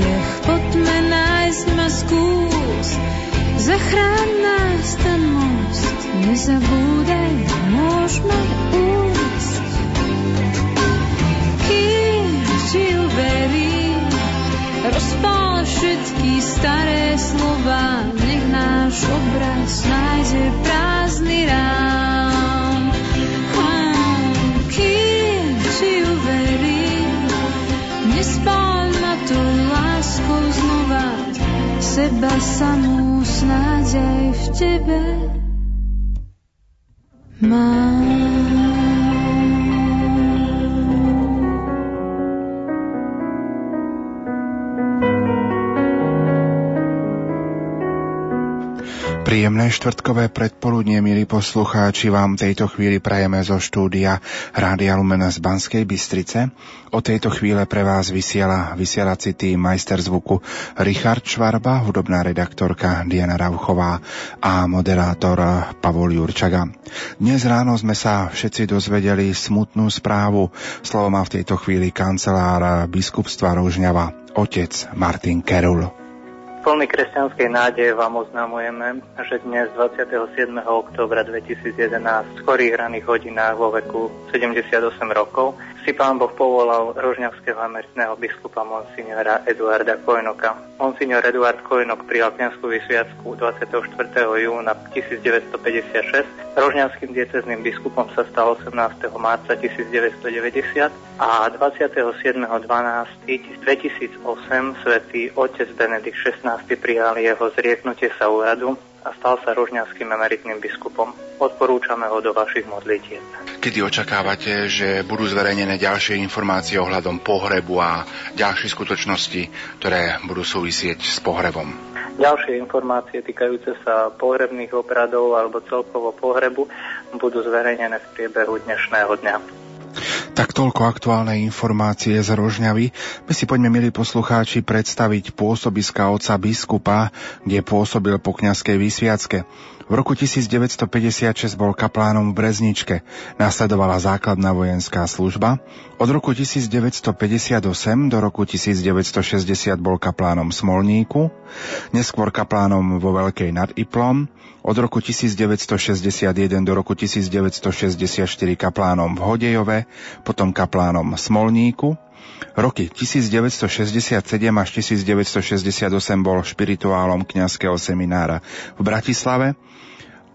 očiach, poďme nájsť ma skús. Zachráň nás ten most, nezabúdaj, môžeme újsť. Kým ti uverím, rozpál všetky staré slova, nech náš obraz nájde prázdny seba samú snáď aj v tebe Príjemné štvrtkové predpoludnie, milí poslucháči, vám tejto chvíli prajeme zo štúdia Rádia Lumena z Banskej Bystrice. O tejto chvíle pre vás vysiela vysielací tým majster zvuku Richard Švarba, hudobná redaktorka Diana Rauchová a moderátor Pavol Jurčaga. Dnes ráno sme sa všetci dozvedeli smutnú správu. Slovo má v tejto chvíli kancelár biskupstva Rožňava, otec Martin Kerul. Plný kresťanskej nádeje vám oznamujeme, že dnes 27. oktobra 2011 v skorých raných hodinách vo veku 78 rokov si pán Boh povolal rožňavského emeritného biskupa monsignora Eduarda Kojnoka. Monsignor Eduard Kojnok prijal kniazskú vysviacku 24. júna 1956. Rožňavským diecezným biskupom sa stal 18. marca 1990 a 27.12.2008 svätý otec Benedikt XVI prijal jeho zrieknutie sa úradu a stal sa rožňavským emeritným biskupom. Odporúčame ho do vašich modlitieb. Kedy očakávate, že budú zverejnené ďalšie informácie ohľadom pohrebu a ďalšie skutočnosti, ktoré budú súvisieť s pohrebom? Ďalšie informácie týkajúce sa pohrebných obradov alebo celkovo pohrebu budú zverejnené v priebehu dnešného dňa. Tak toľko aktuálne informácie z Rožňavy. My si poďme, milí poslucháči, predstaviť pôsobiska oca biskupa, kde pôsobil po kňazskej vysviacke. V roku 1956 bol kaplánom v Brezničke, nasledovala základná vojenská služba. Od roku 1958 do roku 1960 bol kaplánom Smolníku, neskôr kaplánom vo Veľkej nad Iplom, od roku 1961 do roku 1964 kaplánom v Hodejove, potom kaplánom Smolníku, Roky 1967 až 1968 bol špirituálom kňazského seminára v Bratislave.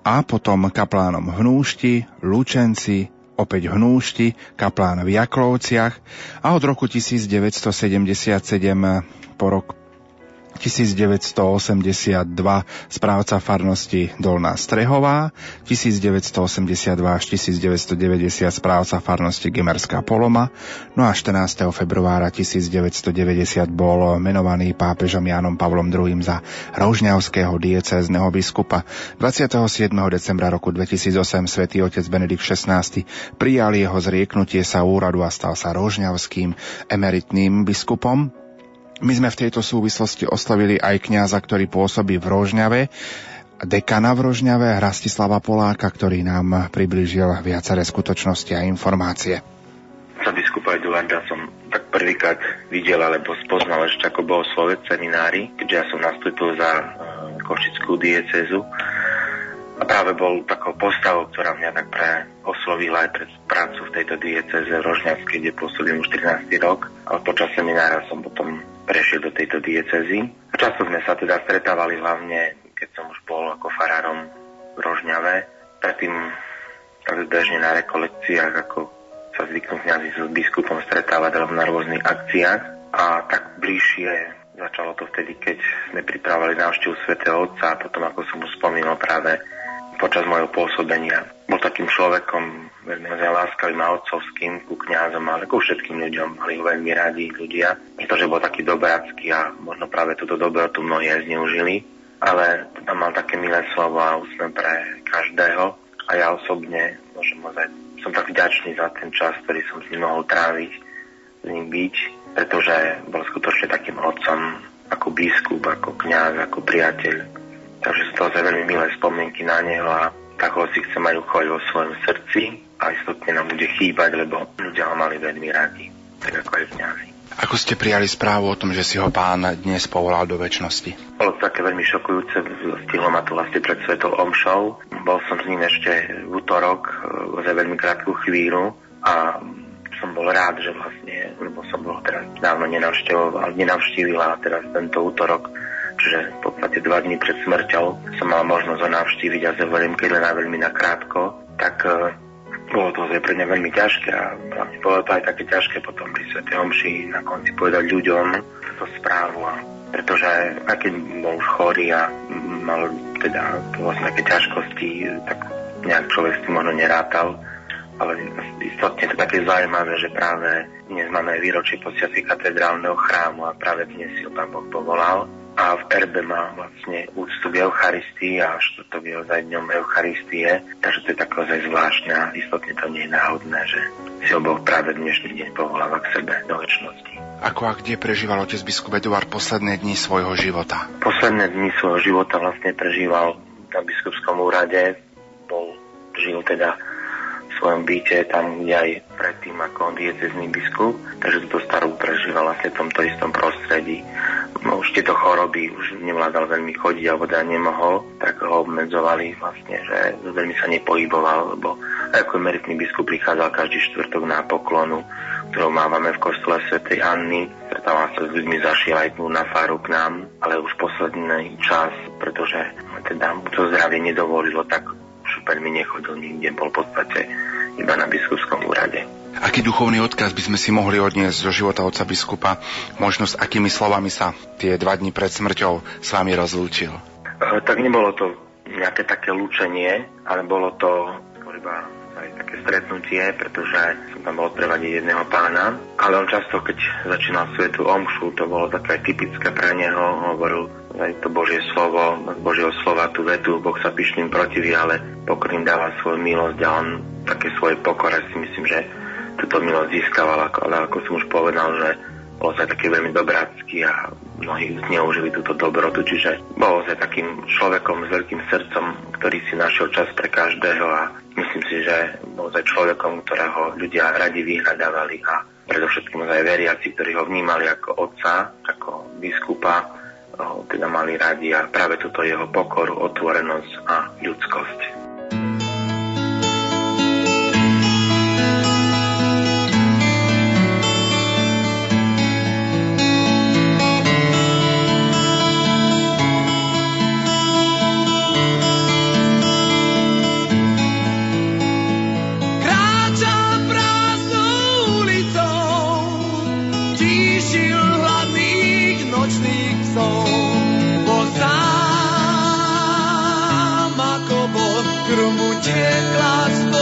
A potom kaplánom Hnúšti, Lučenci, opäť Hnúšti, kaplán v Jaklovciach. A od roku 1977 po rok 1982 správca farnosti Dolná Strehová, 1982 až 1990 správca farnosti Gemerská Poloma, no a 14. februára 1990 bol menovaný pápežom Jánom Pavlom II za rožňavského diecézneho biskupa. 27. decembra roku 2008 svätý otec Benedikt XVI prijal jeho zrieknutie sa úradu a stal sa rožňavským emeritným biskupom. My sme v tejto súvislosti oslavili aj kňaza, ktorý pôsobí v Rožňave, dekana v Rožňave, Rastislava Poláka, ktorý nám priblížil viaceré skutočnosti a informácie. Sa biskupa Eduarda som tak prvýkrát videl alebo spoznal ešte ako bol slovec seminári, keďže ja som nastúpil za uh, Košickú diecezu a práve bol takou postavou, ktorá mňa tak pre oslovila aj pre prácu v tejto dieceze Rožňavskej, kde pôsobím už 13. rok. Ale počas seminára som potom prešiel do tejto diecezy. A často sme sa teda stretávali hlavne, keď som už bol ako farárom v Rožňave. Predtým tak bežne na rekolekciách, ako sa zvyknú kniazy s biskupom stretávať na rôznych akciách. A tak bližšie začalo to vtedy, keď sme pripravovali návštevu svätého Otca a potom, ako som už spomínal práve počas mojho pôsobenia. Bol takým človekom veľmi láskavým a otcovským ku kňazom, ale ku všetkým ľuďom. Mali ho veľmi radi ľudia, pretože bol taký dobrácky a možno práve túto dobrotu mnohí aj zneužili. Ale tam mal také milé slovo a úsmev pre každého. A ja osobne, môžem ozaj, som tak vďačný za ten čas, ktorý som s ním mohol tráviť, s ním byť, pretože bol skutočne takým otcom, ako biskup, ako kňaz, ako priateľ Takže sú to veľmi milé spomienky na neho a tak ho si chce mať uchovať vo svojom srdci a istotne nám bude chýbať, lebo ľudia ho mali veľmi radi, tak ako aj kniazy. Ako ste prijali správu o tom, že si ho pán dnes povolal do väčšnosti? Bolo to také veľmi šokujúce, stihlo ma to vlastne pred Svetol Omšou. Bol som s ním ešte v útorok, e, za veľmi krátku chvíľu a som bol rád, že vlastne, lebo som bol teraz dávno nenavštívil a teraz tento útorok čiže v podstate dva dní pred smrťou som mal možnosť ho navštíviť a zavolím, keď veľmi nakrátko, tak uh, bolo to pre mňa veľmi ťažké a hlavne bolo to aj také ťažké potom pri Sv. Omši na konci povedať ľuďom túto správu, a pretože aj keď bol chorý a mal teda vlastne také ťažkosti, tak nejak človek s tým možno nerátal, ale istotne to také zaujímavé, že práve dnes máme výročie posviaci katedrálneho chrámu a práve dnes si ho pán Boh povolal a v Erbe má vlastne úctu v Eucharistii a štvrtok je ozaj dňom Eucharistie, takže to je také ozaj zvláštne a istotne to nie je náhodné, že si ho Boh práve dnešný deň povoláva k sebe do väčšnosti. Ako a kde prežíval otec biskup Eduard posledné dni svojho života? Posledné dni svojho života vlastne prežíval na biskupskom úrade, bol, žil teda svojom byte, tam aj predtým ako diecezný biskup, takže túto starú prežíval vlastne v tomto istom prostredí no, už tieto choroby už nevládal veľmi chodiť alebo teda nemohol, tak ho obmedzovali vlastne, že veľmi sa nepohyboval, lebo ako emeritný biskup prichádzal každý štvrtok na poklonu, ktorú mávame v kostole svätej Anny. Stretával sa s ľuďmi, zašiel aj tu na faru k nám, ale už posledný čas, pretože teda mu to zdravie nedovolilo, tak veľmi nechodil nikde, bol v podstate iba na biskupskom úrade. Aký duchovný odkaz by sme si mohli odniesť zo života otca biskupa? Možno s akými slovami sa tie dva dni pred smrťou s vami rozlúčil? E, tak nebolo to nejaké také lúčenie, ale bolo to iba aj také stretnutie, pretože som tam bol prevadiť jedného pána, ale on často, keď začínal svetu omšu, to bolo také typické pre neho, hovoril aj to Božie slovo, Božieho slova tú vetu, Boh sa pyšným protiví, ale pokorným dáva svoju milosť a on také svoje pokore si myslím, že túto milosť získaval, ale ako som už povedal, že sa taký veľmi dobrácky a mnohí zneužili túto dobrotu, čiže bol sa takým človekom s veľkým srdcom, ktorý si našiel čas pre každého a myslím si, že bol sa človekom, ktorého ľudia radi vyhľadávali a predovšetkým aj veriaci, ktorí ho vnímali ako otca, ako biskupa, ho teda mali radi a práve túto jeho pokoru, otvorenosť a ľudskosť. utiekla z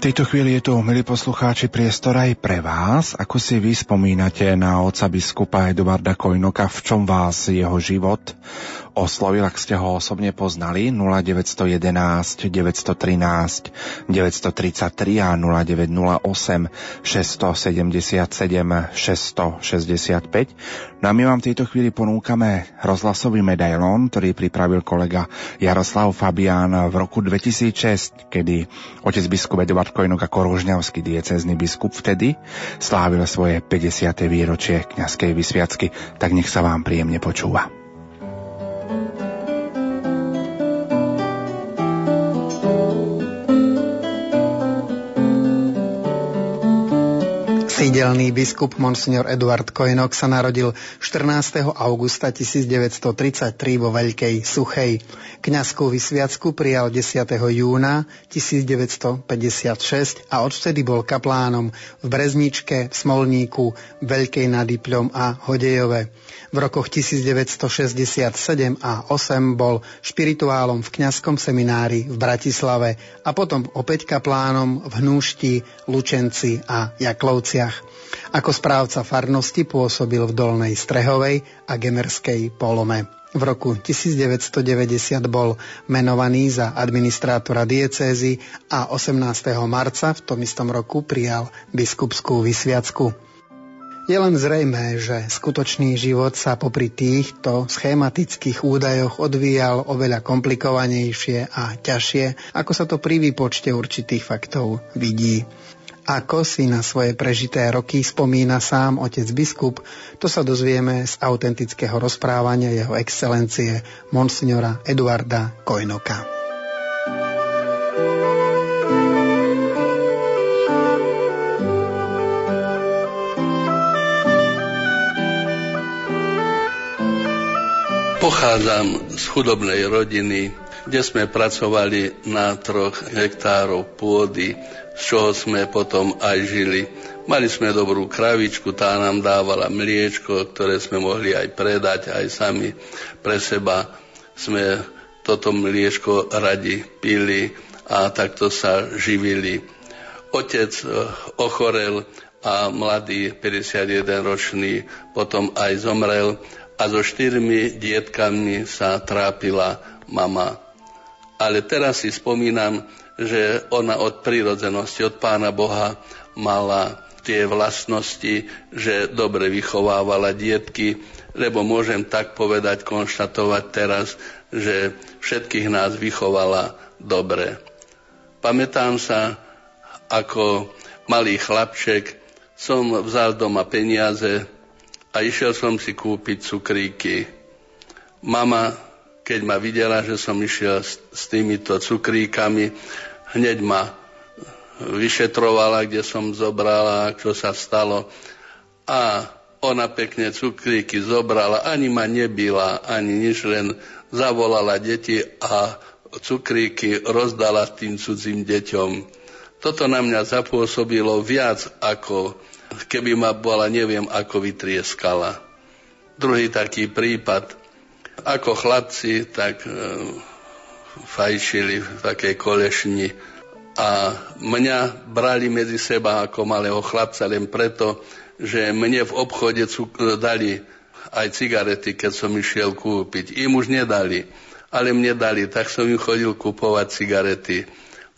v tejto chvíli je tu, milí poslucháči, priestor aj pre vás. Ako si vy spomínate na oca biskupa Eduarda Kojnoka, v čom vás jeho život oslovil, ak ste ho osobne poznali, 0911 913 933 a 0908 677 665. No a my vám v tejto chvíli ponúkame rozhlasový medailón, ktorý pripravil kolega Jaroslav Fabián v roku 2006, kedy otec biskup Eduard Kojnok ako rožňavský diecézny biskup vtedy slávil svoje 50. výročie kňazskej vysviacky, tak nech sa vám príjemne počúva. Sídelný biskup Monsignor Eduard Kojenok sa narodil 14. augusta 1933 vo Veľkej Suchej. Kňazskú vysviacku prijal 10. júna 1956 a odvtedy bol kaplánom v Brezničke, Smolníku, Veľkej nad a Hodejove. V rokoch 1967 a 8 bol špirituálom v kňazskom seminári v Bratislave a potom opäť kaplánom v Hnúšti, Lučenci a Jaklovciach. Ako správca farnosti pôsobil v Dolnej Strehovej a Gemerskej Polome. V roku 1990 bol menovaný za administrátora diecézy a 18. marca v tom istom roku prijal biskupskú vysviacku. Je len zrejmé, že skutočný život sa popri týchto schematických údajoch odvíjal oveľa komplikovanejšie a ťažšie, ako sa to pri výpočte určitých faktov vidí. Ako si na svoje prežité roky spomína sám otec biskup, to sa dozvieme z autentického rozprávania jeho excelencie monsignora Eduarda Kojnoka. Pochádzam z chudobnej rodiny, kde sme pracovali na troch hektárov pôdy z čoho sme potom aj žili. Mali sme dobrú kravičku, tá nám dávala mliečko, ktoré sme mohli aj predať, aj sami pre seba sme toto mliečko radi pili a takto sa živili. Otec eh, ochorel a mladý 51-ročný potom aj zomrel a so štyrmi dietkami sa trápila mama. Ale teraz si spomínam, že ona od prírodzenosti, od Pána Boha mala tie vlastnosti, že dobre vychovávala dietky, lebo môžem tak povedať, konštatovať teraz, že všetkých nás vychovala dobre. Pamätám sa, ako malý chlapček som vzal doma peniaze a išiel som si kúpiť cukríky. Mama, keď ma videla, že som išiel s, s týmito cukríkami, hneď ma vyšetrovala, kde som zobrala, čo sa stalo. A ona pekne cukríky zobrala, ani ma nebila, ani nič, len zavolala deti a cukríky rozdala tým cudzím deťom. Toto na mňa zapôsobilo viac ako keby ma bola neviem ako vytrieskala. Druhý taký prípad, ako chlapci, tak e, fajčili v takej kolešni a mňa brali medzi seba ako malého chlapca len preto, že mne v obchode dali aj cigarety, keď som išiel kúpiť. Im už nedali, ale mne dali, tak som im chodil kupovať cigarety.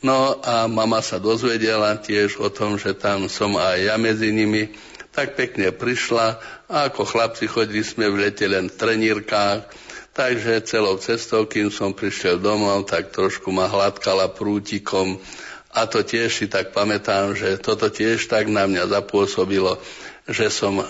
No a mama sa dozvedela tiež o tom, že tam som aj ja medzi nimi. Tak pekne prišla a ako chlapci chodili sme v lete len v trenírkách Takže celou cestou, kým som prišiel domov, tak trošku ma hladkala prútikom a to tiež si tak pamätám, že toto tiež tak na mňa zapôsobilo, že som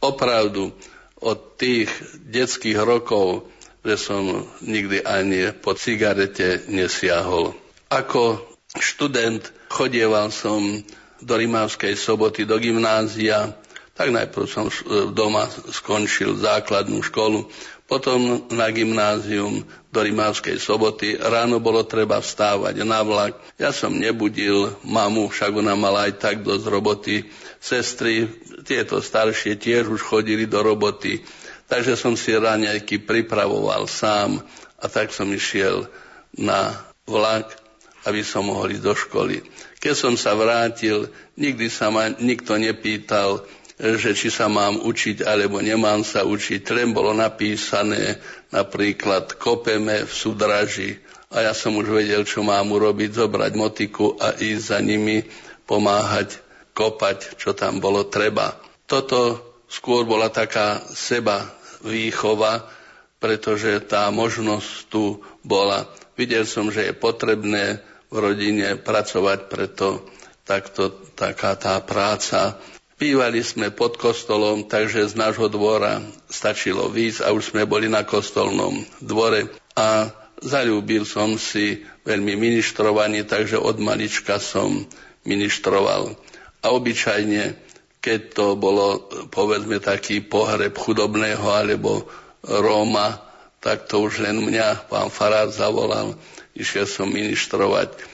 opravdu od tých detských rokov, že som nikdy ani po cigarete nesiahol. Ako študent chodieval som do Rimavskej soboty, do gymnázia, tak najprv som doma skončil základnú školu, potom na gymnázium do Rimavskej soboty. Ráno bolo treba vstávať na vlak. Ja som nebudil mamu, však ona mala aj tak dosť roboty. Sestry, tieto staršie tiež už chodili do roboty. Takže som si raňajky pripravoval sám a tak som išiel na vlak aby som mohol ísť do školy. Keď som sa vrátil, nikdy sa ma nikto nepýtal, že či sa mám učiť alebo nemám sa učiť. Len bolo napísané napríklad kopeme v súdraži a ja som už vedel, čo mám urobiť, zobrať motiku a ísť za nimi, pomáhať, kopať, čo tam bolo treba. Toto skôr bola taká seba výchova, pretože tá možnosť tu bola. Videl som, že je potrebné v rodine pracovať, preto takto taká tá práca. Bývali sme pod kostolom, takže z nášho dvora stačilo výjsť a už sme boli na kostolnom dvore. A zalúbil som si veľmi ministrovanie, takže od malička som ministroval. A obyčajne, keď to bolo, povedzme, taký pohreb chudobného alebo Róma, tak to už len mňa pán Farár zavolal, išiel som ministrovať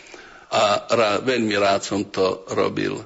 a rá, veľmi rád som to robil.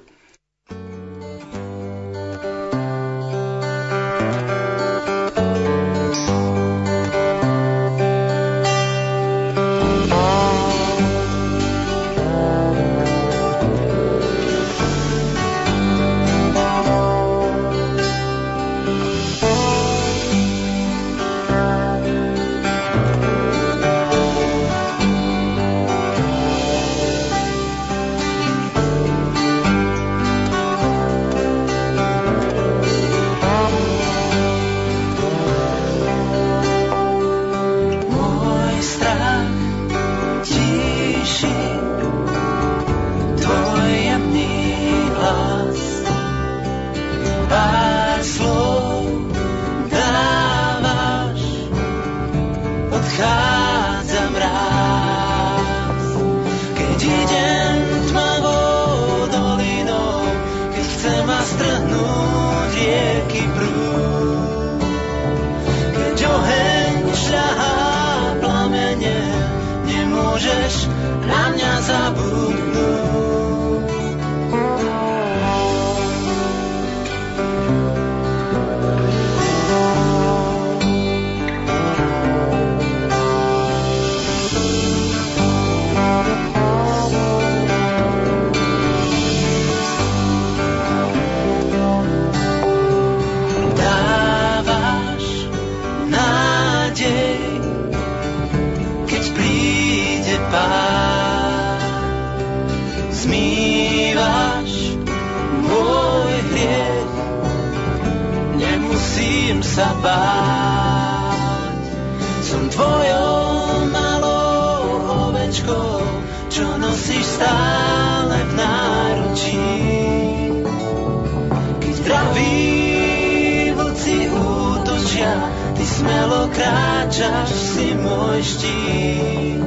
kráčaš, si môj štít,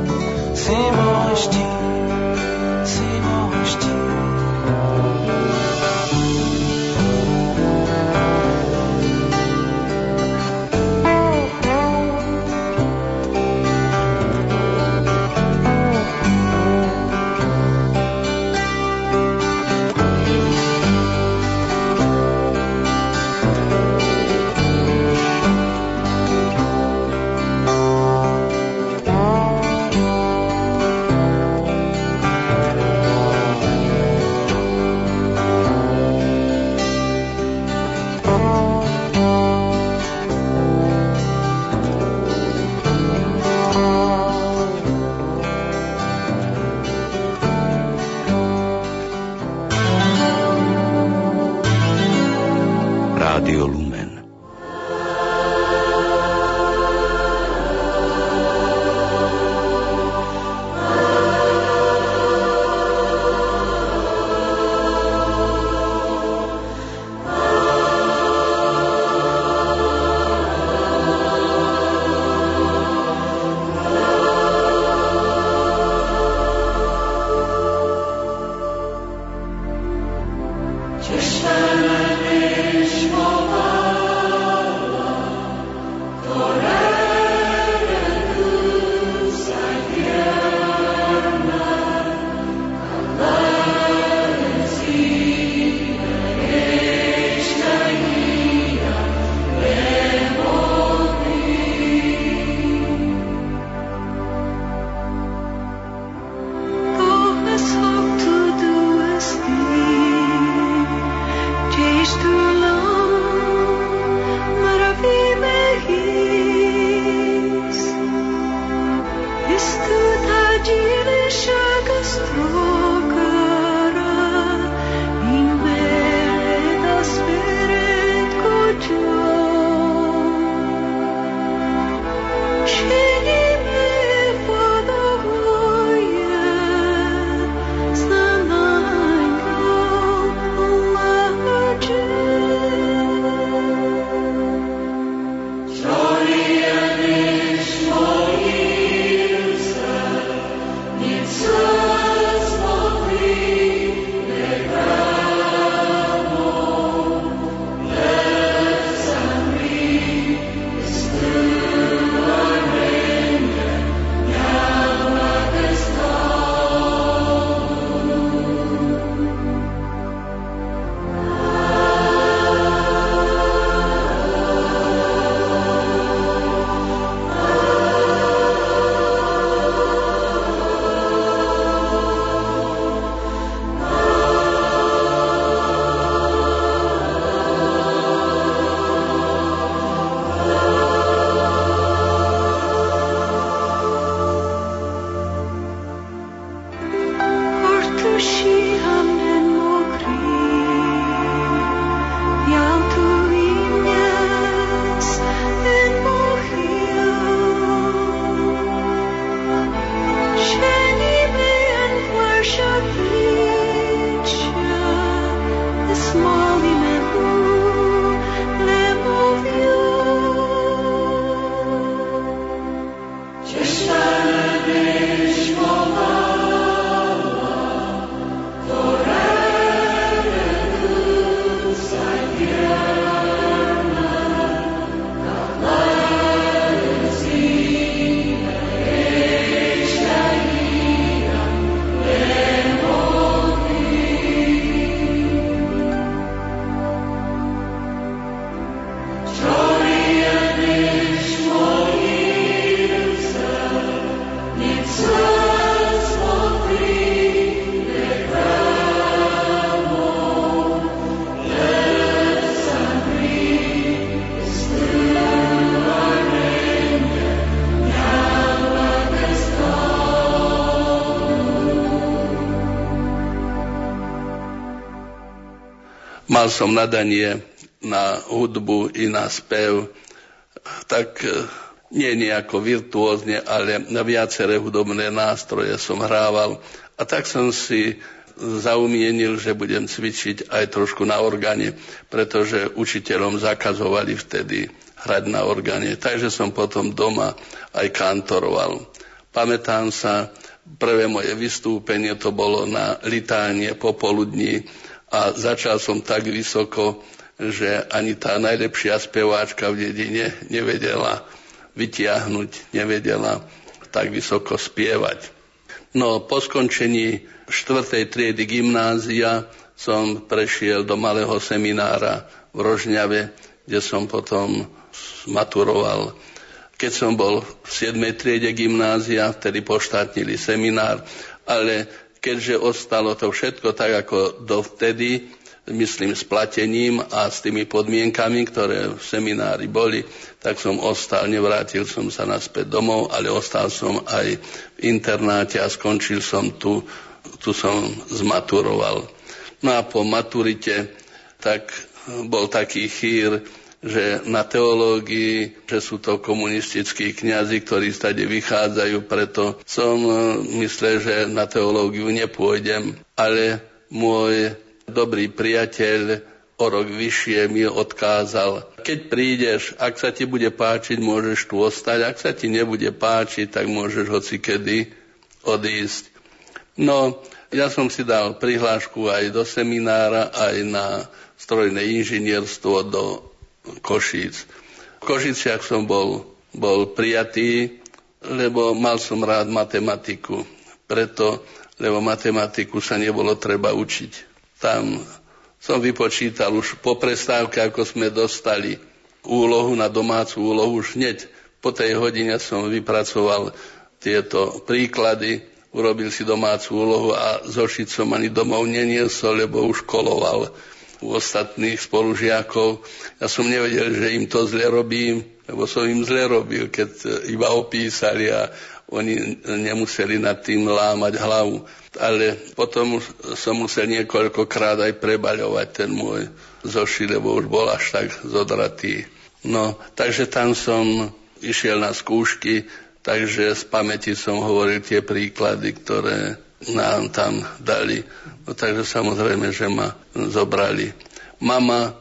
si môj štít. Mal som nadanie na hudbu i na spev, tak e, nie nejako virtuózne, ale na viaceré hudobné nástroje som hrával. A tak som si zaumienil, že budem cvičiť aj trošku na orgáne, pretože učiteľom zakazovali vtedy hrať na orgáne. Takže som potom doma aj kantoroval. Pamätám sa, prvé moje vystúpenie to bolo na litánie popoludní a začal som tak vysoko, že ani tá najlepšia speváčka v dedine nevedela vytiahnuť, nevedela tak vysoko spievať. No po skončení 4. triedy gymnázia som prešiel do malého seminára v Rožňave, kde som potom maturoval. Keď som bol v 7. triede gymnázia, vtedy poštátnili seminár, ale keďže ostalo to všetko tak, ako dovtedy, myslím, s platením a s tými podmienkami, ktoré v seminári boli, tak som ostal, nevrátil som sa naspäť domov, ale ostal som aj v internáte a skončil som tu, tu som zmaturoval. No a po maturite tak bol taký chýr, že na teológii, že sú to komunistickí kňazi, ktorí stade vychádzajú, preto som e, myslel, že na teológiu nepôjdem, ale môj dobrý priateľ o rok vyššie mi odkázal, keď prídeš, ak sa ti bude páčiť, môžeš tu ostať, ak sa ti nebude páčiť, tak môžeš hoci kedy odísť. No, ja som si dal prihlášku aj do seminára, aj na strojné inžinierstvo do Košíc. V Košiciach som bol, bol prijatý, lebo mal som rád matematiku. Preto, lebo matematiku sa nebolo treba učiť. Tam som vypočítal už po prestávke, ako sme dostali úlohu na domácu úlohu, už hneď po tej hodine som vypracoval tieto príklady, urobil si domácu úlohu a zošiť som ani domov neniesol, lebo už koloval u ostatných spolužiakov. Ja som nevedel, že im to zle robím, lebo som im zle robil, keď iba opísali a oni nemuseli nad tým lámať hlavu. Ale potom som musel niekoľkokrát aj prebaľovať ten môj zoši, lebo už bol až tak zodratý. No, takže tam som išiel na skúšky, takže z pamäti som hovoril tie príklady, ktoré nám tam dali. No, takže samozrejme, že ma zobrali. Mama,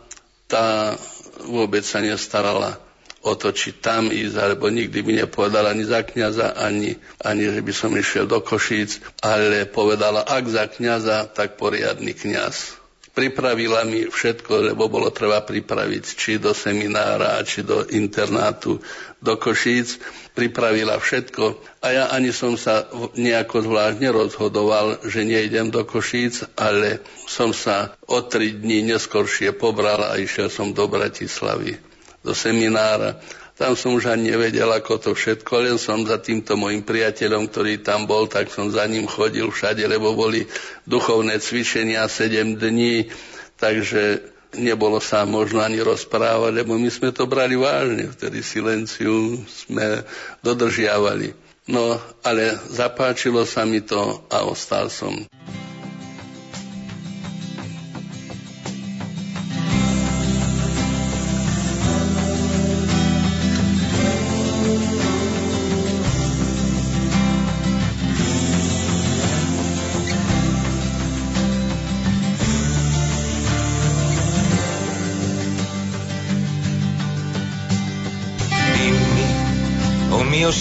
tá vôbec sa nestarala o to, či tam ísť, alebo nikdy mi nepovedala ani za kniaza, ani, ani že by som išiel do Košíc, ale povedala, ak za kniaza, tak poriadny kňaz. Pripravila mi všetko, lebo bolo treba pripraviť či do seminára, či do internátu, do Košíc. Pripravila všetko a ja ani som sa nejako zvlášť nerozhodoval, že nejdem do Košíc, ale som sa o tri dní neskoršie pobral a išiel som do Bratislavy, do seminára. Tam som už ani nevedel, ako to všetko, len som za týmto môjim priateľom, ktorý tam bol, tak som za ním chodil všade, lebo boli duchovné cvičenia 7 dní, takže nebolo sa možno ani rozprávať, lebo my sme to brali vážne, vtedy silenciu sme dodržiavali. No, ale zapáčilo sa mi to a ostal som.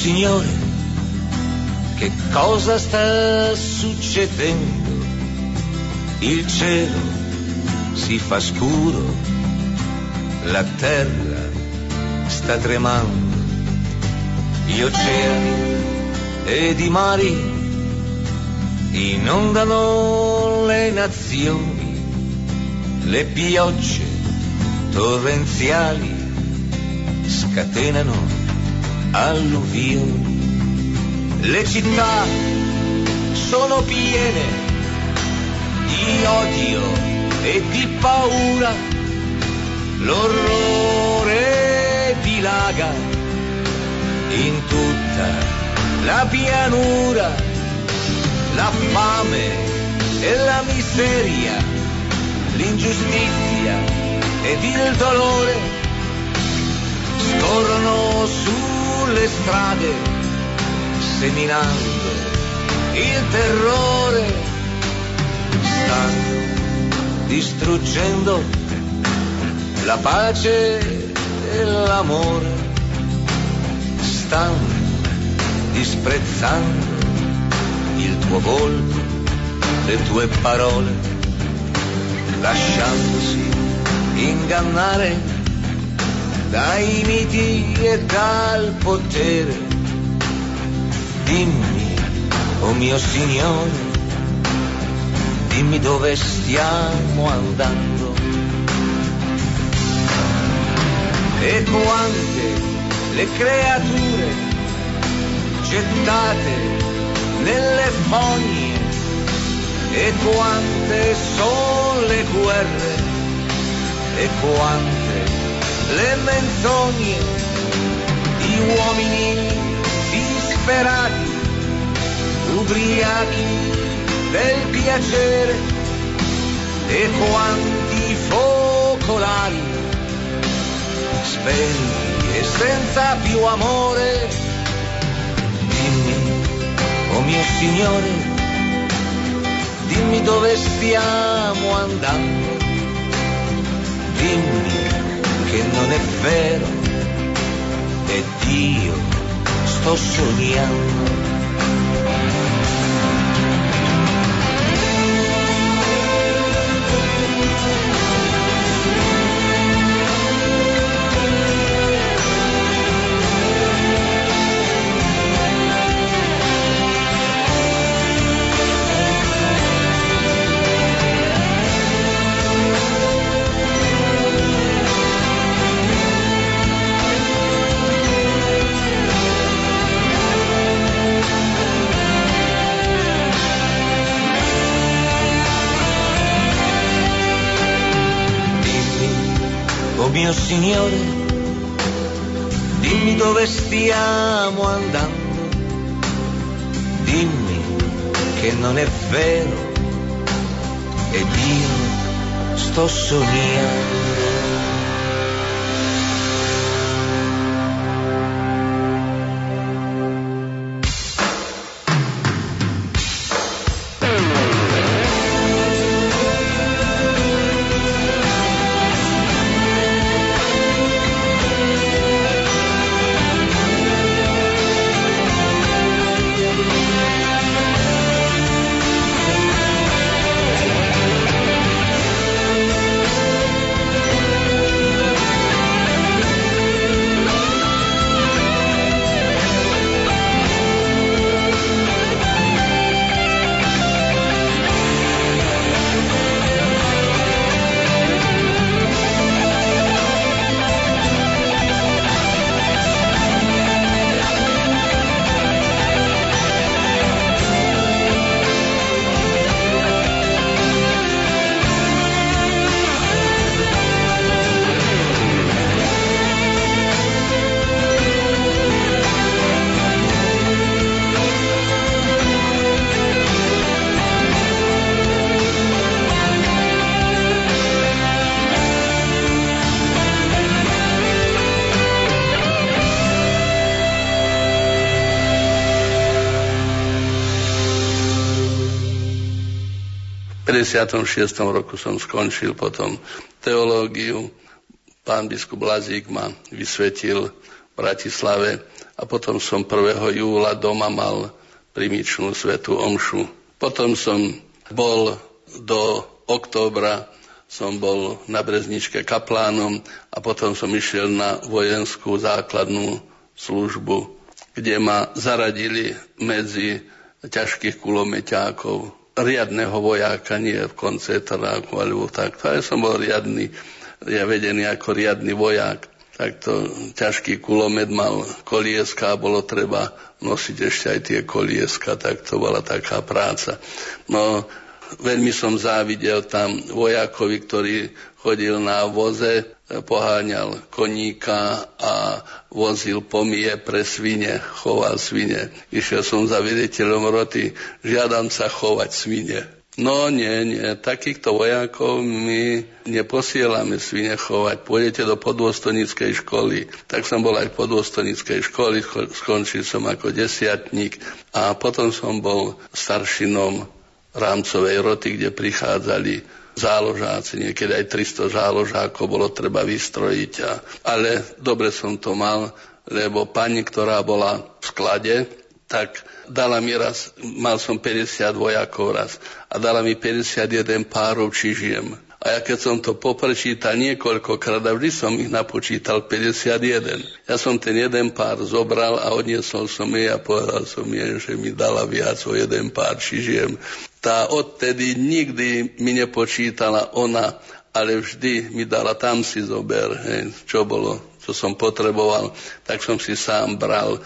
Signore, che cosa sta succedendo? Il cielo si fa scuro, la terra sta tremando, gli oceani ed i mari inondano le nazioni, le piogge torrenziali scatenano alluvioni. Le città sono piene di odio e di paura, l'orrore dilaga in tutta la pianura, la fame e la miseria, l'ingiustizia ed il dolore scorrono su sulle strade, seminando il terrore, stanno distruggendo la pace e l'amore, stanno disprezzando il tuo volto, le tue parole, lasciandosi ingannare dai miti e dal potere. Dimmi, o oh mio Signore, dimmi dove stiamo andando. E quante le creature gettate nelle fogne e quante sono le guerre e quante le menzogne di uomini disperati, ubriachi del piacere e quanti focolari spenti e senza più amore. Dimmi, oh mio Signore, dimmi dove stiamo andando. Dimmi che non è vero. Ed io sto sognando mio Signore, dimmi dove stiamo andando, dimmi che non è vero ed io sto sognando. 56. roku som skončil potom teológiu. Pán biskup Lazík ma vysvetil v Bratislave a potom som 1. júla doma mal primičnú svetú omšu. Potom som bol do októbra som bol na Brezničke kaplánom a potom som išiel na vojenskú základnú službu, kde ma zaradili medzi ťažkých kulomeťákov riadného vojáka, nie v koncentráku alebo takto. Ale som bol riadny, ja vedený ako riadny vojak. Takto ťažký kulomet mal kolieska a bolo treba nosiť ešte aj tie kolieska, tak to bola taká práca. No, veľmi som závidel tam vojakovi, ktorý chodil na voze, poháňal koníka a vozil pomie pre svine, choval svine. Išiel som za vediteľom roty, žiadam sa chovať svine. No nie, nie, takýchto vojakov my neposielame svine chovať. Pôjdete do podôstonickej školy. Tak som bol aj v podôstonickej školy, skončil som ako desiatník a potom som bol staršinom rámcovej roty, kde prichádzali záložáci, niekedy aj 300 záložákov bolo treba vystrojiť. A, ale dobre som to mal, lebo pani, ktorá bola v sklade, tak dala mi raz, mal som 50 vojakov raz a dala mi 51 párov čižiem. A ja keď som to poprečítal niekoľkokrát a vždy som ich napočítal 51. Ja som ten jeden pár zobral a odniesol som jej a povedal som jej, že mi dala viac o jeden pár čižiem tá odtedy nikdy mi nepočítala ona, ale vždy mi dala tam si zober, hej, čo bolo, čo som potreboval, tak som si sám bral,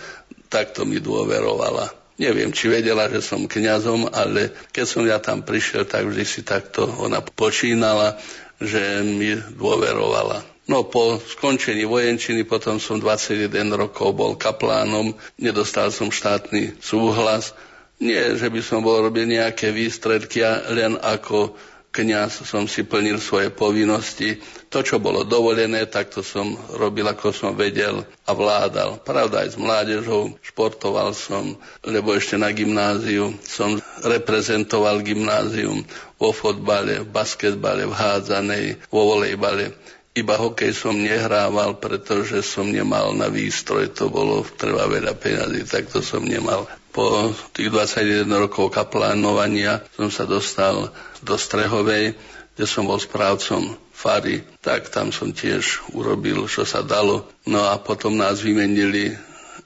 takto mi dôverovala. Neviem, či vedela, že som kňazom, ale keď som ja tam prišiel, tak vždy si takto ona počínala, že mi dôverovala. No po skončení vojenčiny potom som 21 rokov bol kaplánom, nedostal som štátny súhlas, nie, že by som bol robil nejaké výstredky, len ako kňaz som si plnil svoje povinnosti. To, čo bolo dovolené, tak to som robil, ako som vedel a vládal. Pravda aj s mládežou, športoval som, lebo ešte na gymnáziu som reprezentoval gymnázium vo fotbale, v basketbale, v hádzanej, vo volejbale. Iba hokej som nehrával, pretože som nemal na výstroj, to bolo treba veľa peniazy, tak to som nemal. Po tých 21 rokov kaplánovania som sa dostal do Strehovej, kde som bol správcom fary, tak tam som tiež urobil, čo sa dalo. No a potom nás vymenili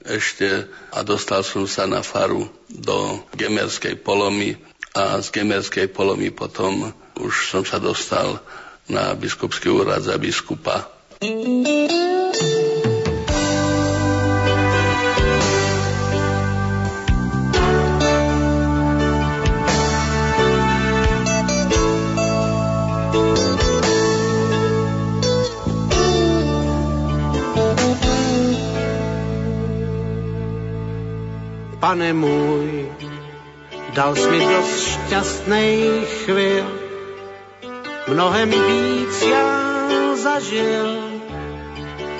ešte a dostal som sa na faru do Gemerskej polomy a z Gemerskej polomy potom už som sa dostal na biskupský úrad za biskupa. Pane môj, Dal jsi mi dost šťastných chvil, mnohem víc já zažil,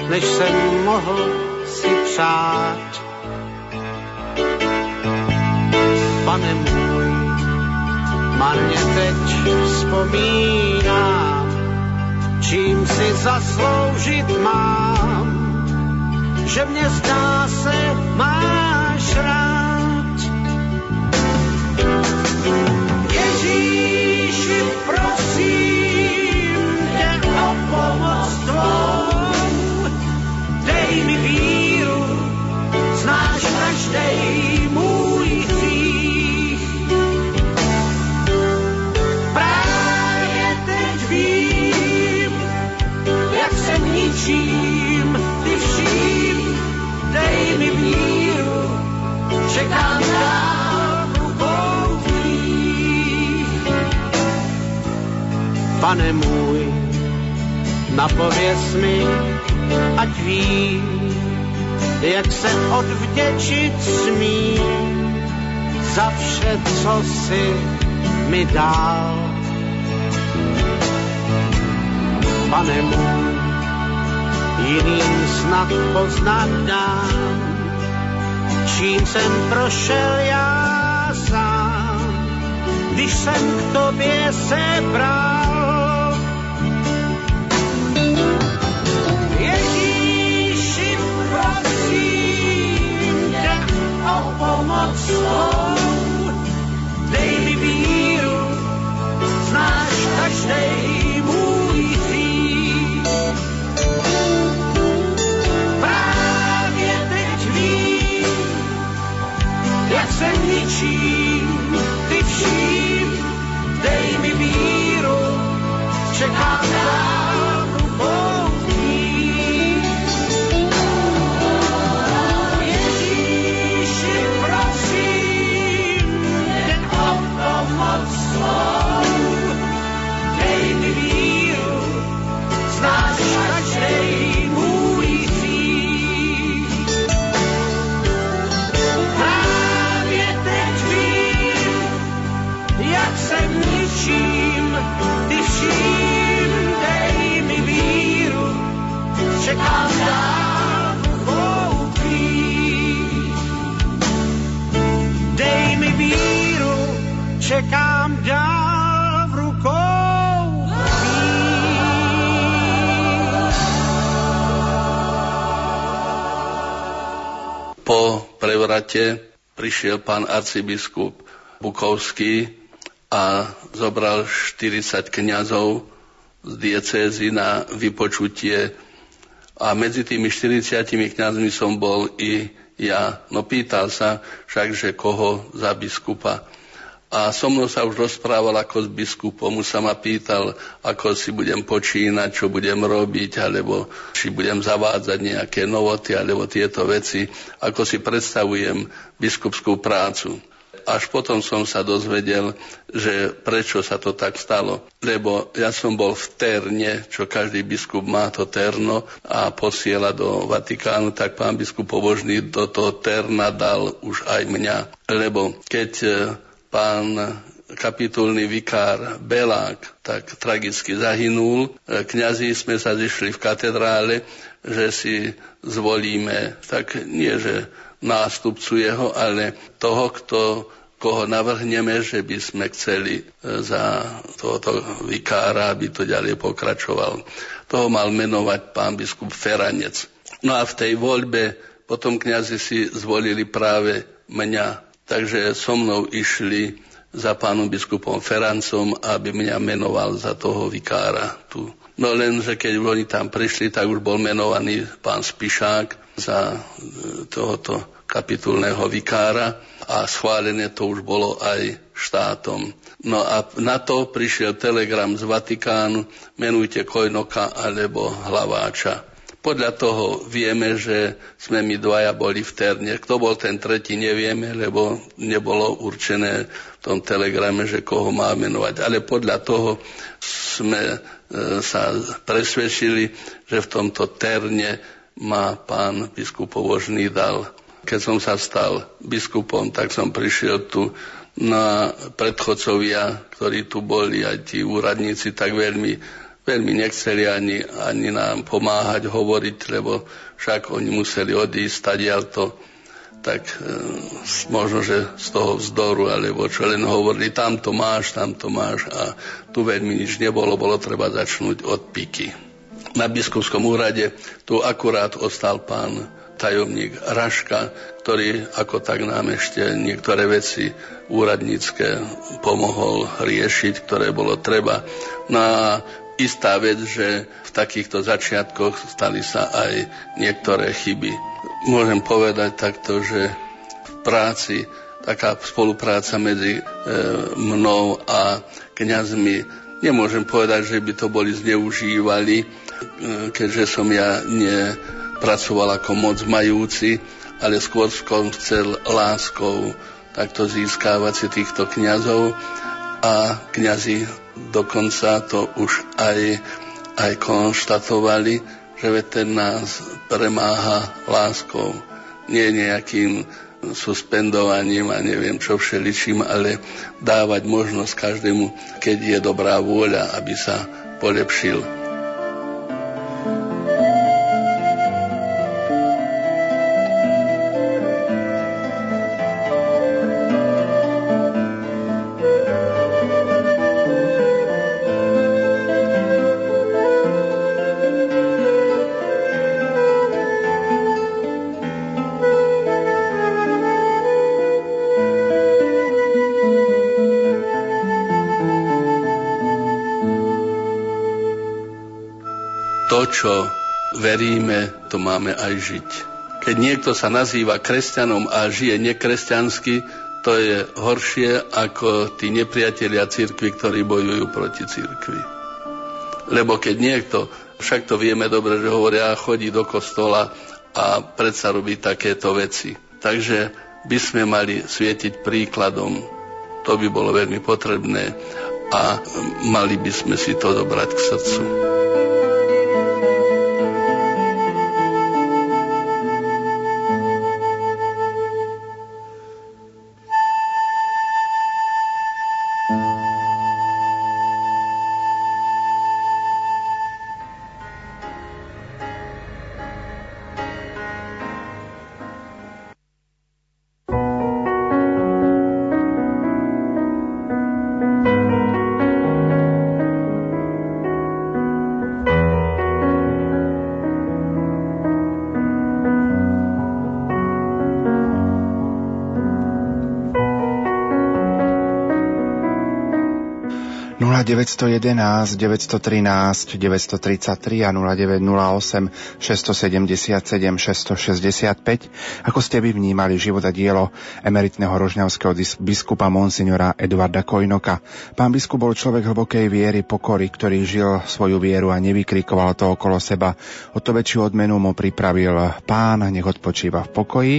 než jsem mohl si přát. Pane můj, marně teď vzpomínám, čím si zasloužit mám, že mě zdá se máš Ježíši, prosím tě o pomoc tvou, dej mi víru, znáš každej můj hřích. Právě teď vím, jak se ničím, ty vším, dej mi víru, čekám Pane můj, napověz mi, ať vím, jak se odvděčit smím za vše, co si mi dal. Pane můj, jiným snad poznat dám, čím jsem prošel já sám, když jsem k tobě se bral. Pomoc svou, dej mi víru, znáš každej prevrate prišiel pán arcibiskup Bukovský a zobral 40 kňazov z diecézy na vypočutie a medzi tými 40 kňazmi som bol i ja. No pýtal sa však, že koho za biskupa. A so mnou sa už rozprával ako s biskupom, už sa ma pýtal, ako si budem počínať, čo budem robiť, alebo či budem zavádzať nejaké novoty, alebo tieto veci, ako si predstavujem biskupskú prácu. Až potom som sa dozvedel, že prečo sa to tak stalo. Lebo ja som bol v Terne, čo každý biskup má to Terno a posiela do Vatikánu, tak pán biskup pobožný do toho Terna dal už aj mňa. Lebo keď pán kapitulný vikár Belák tak tragicky zahynul. E, Kňazi sme sa zišli v katedrále, že si zvolíme, tak nie, že nástupcu jeho, ale toho, kto, koho navrhneme, že by sme chceli e, za tohoto vikára, aby to ďalej pokračoval. Toho mal menovať pán biskup Feranec. No a v tej voľbe potom kňazi si zvolili práve mňa. Takže so mnou išli za pánom biskupom Ferancom, aby mňa menoval za toho vikára tu. No len, že keď oni tam prišli, tak už bol menovaný pán Spišák za e, tohoto kapitulného vikára a schválené to už bolo aj štátom. No a na to prišiel telegram z Vatikánu, menujte Kojnoka alebo Hlaváča. Podľa toho vieme, že sme my dvaja boli v Terne. Kto bol ten tretí, nevieme, lebo nebolo určené v tom telegrame, že koho má menovať. Ale podľa toho sme e, sa presvedčili, že v tomto Terne má pán biskup pobožný dal. Keď som sa stal biskupom, tak som prišiel tu na predchodcovia, ktorí tu boli, aj tí úradníci, tak veľmi, veľmi nechceli ani, ani nám pomáhať hovoriť, lebo však oni museli odísť to tak e, možno, že z toho vzdoru, alebo čo len hovorili, tam to máš, tam to máš a tu veľmi nič nebolo, bolo treba začnúť od piky. Na biskupskom úrade tu akurát ostal pán tajomník Raška, ktorý ako tak nám ešte niektoré veci úradnícke pomohol riešiť, ktoré bolo treba. No a istá vec, že v takýchto začiatkoch stali sa aj niektoré chyby. Môžem povedať takto, že v práci taká spolupráca medzi e, mnou a kňazmi, nemôžem povedať, že by to boli zneužívali, e, keďže som ja ne pracoval ako moc majúci, ale skôr som chcel láskou takto získávať si týchto kňazov a kňazi dokonca to už aj, aj konštatovali, že ten nás premáha láskou, nie nejakým suspendovaním a neviem čo všeličím, ale dávať možnosť každému, keď je dobrá vôľa, aby sa polepšil. Veríme, to máme aj žiť. Keď niekto sa nazýva kresťanom a žije nekresťansky, to je horšie ako tí nepriatelia cirkvi, ktorí bojujú proti cirkvi. Lebo keď niekto, však to vieme dobre, že hovoria, chodí do kostola a predsa robí takéto veci. Takže by sme mali svietiť príkladom. To by bolo veľmi potrebné a mali by sme si to dobrať k srdcu. A 911 913 933 a 0908 677 665. Ako ste by vnímali život a dielo emeritného rožňavského biskupa monsignora Eduarda Kojnoka? Pán biskup bol človek hlbokej viery, pokory, ktorý žil svoju vieru a nevykrikoval to okolo seba. O to väčšiu odmenu mu pripravil pán, nech odpočíva v pokoji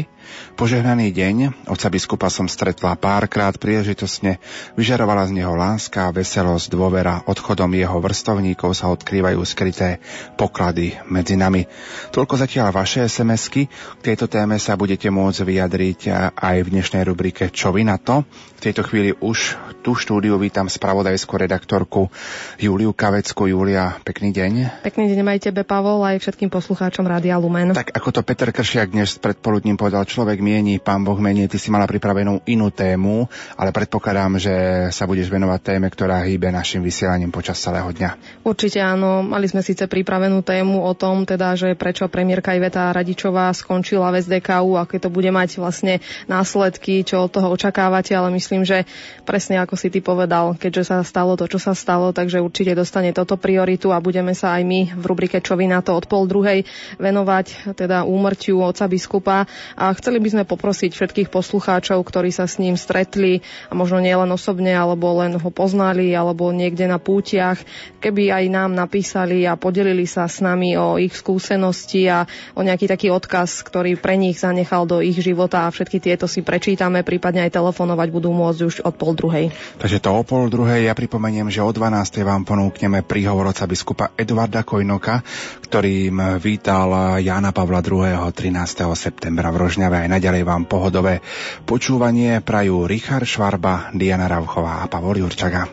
Požehnaný deň, oca biskupa som stretla párkrát príležitosne, vyžarovala z neho láska, veselosť, dôvera, odchodom jeho vrstovníkov sa odkrývajú skryté poklady medzi nami. Toľko zatiaľ vaše SMS-ky, k tejto téme sa budete môcť vyjadriť aj v dnešnej rubrike Čo vy na to? V tejto chvíli už tú štúdiu vítam spravodajskú redaktorku Juliu Kavecku. Julia, pekný deň. Pekný deň aj tebe, Pavol, aj všetkým poslucháčom Rádia Lumen. Tak ako to Peter Kršiak dnes predpoludním povedal, človek mieni, pán Boh mení, ty si mala pripravenú inú tému, ale predpokladám, že sa budeš venovať téme, ktorá hýbe našim vysielaním počas celého dňa. Určite áno, mali sme síce pripravenú tému o tom, teda, že prečo premiérka Iveta Radičová skončila v SDKU, aké to bude mať vlastne následky, čo od toho očakávate, ale myslím, že presne ako si ty povedal, keďže sa stalo to, čo sa stalo, takže určite dostane toto prioritu a budeme sa aj my v rubrike Čo na to od pol druhej venovať teda úmrtiu oca biskupa a chceli by sme poprosiť všetkých poslucháčov, ktorí sa s ním stretli a možno nielen osobne, alebo len ho poznali, alebo niekde na pútiach, keby aj nám napísali a podelili sa s nami o ich skúsenosti a o nejaký taký odkaz, ktorý pre nich zanechal do ich života a všetky tieto si prečítame, prípadne aj telefonovať budú môcť už od pol druhej. Takže to o pol druhej ja pripomeniem, že o 12. vám ponúkneme príhovor oca biskupa Eduarda Kojnoka, ktorým vítal Jána Pavla II. 13. septembra v Rožňave. Rožňave aj naďalej vám pohodové počúvanie prajú Richard Švarba, Diana Rauchová a Pavol Jurčaga.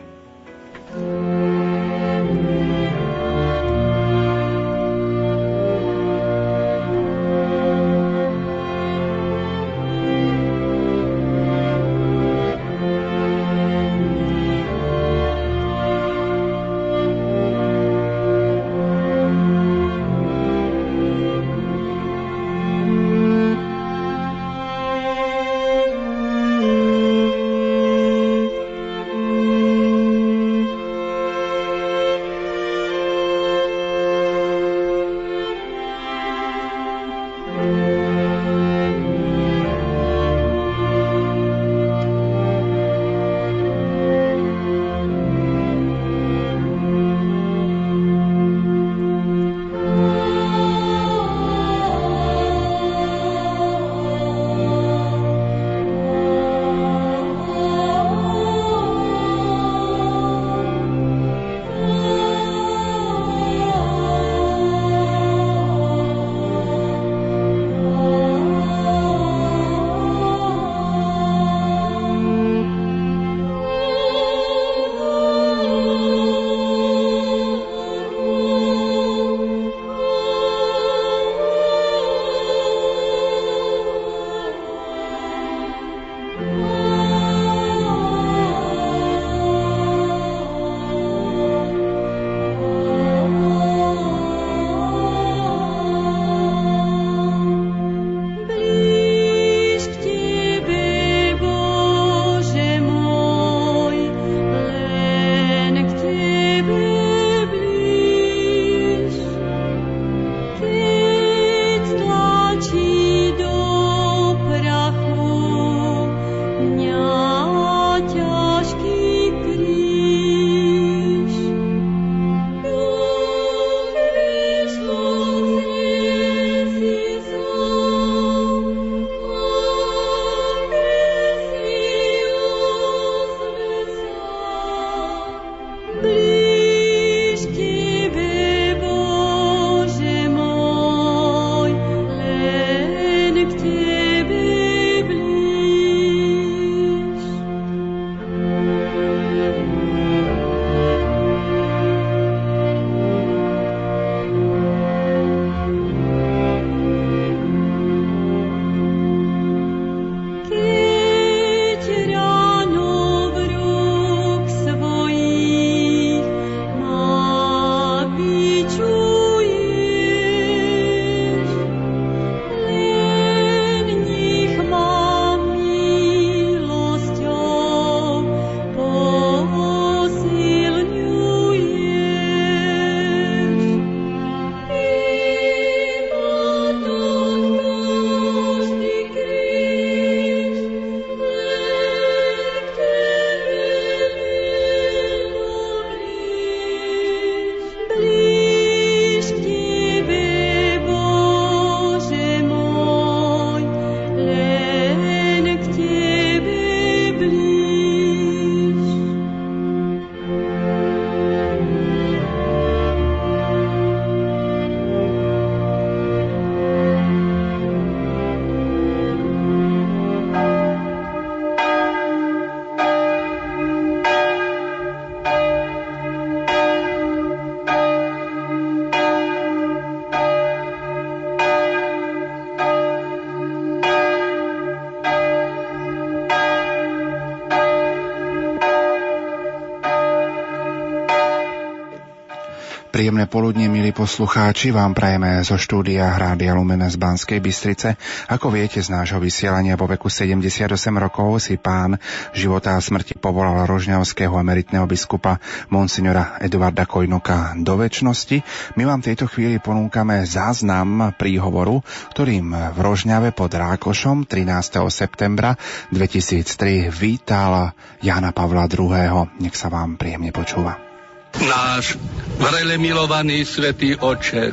Príjemné poludne, milí poslucháči, vám prajeme zo štúdia Rádia Lumene z Banskej Bystrice. Ako viete z nášho vysielania vo veku 78 rokov si pán života a smrti povolal rožňavského emeritného biskupa monsignora Eduarda Kojnoka do väčšnosti. My vám v tejto chvíli ponúkame záznam príhovoru, ktorým v Rožňave pod Rákošom 13. septembra 2003 vítal Jana Pavla II. Nech sa vám príjemne počúva náš vrele milovaný svätý Oče,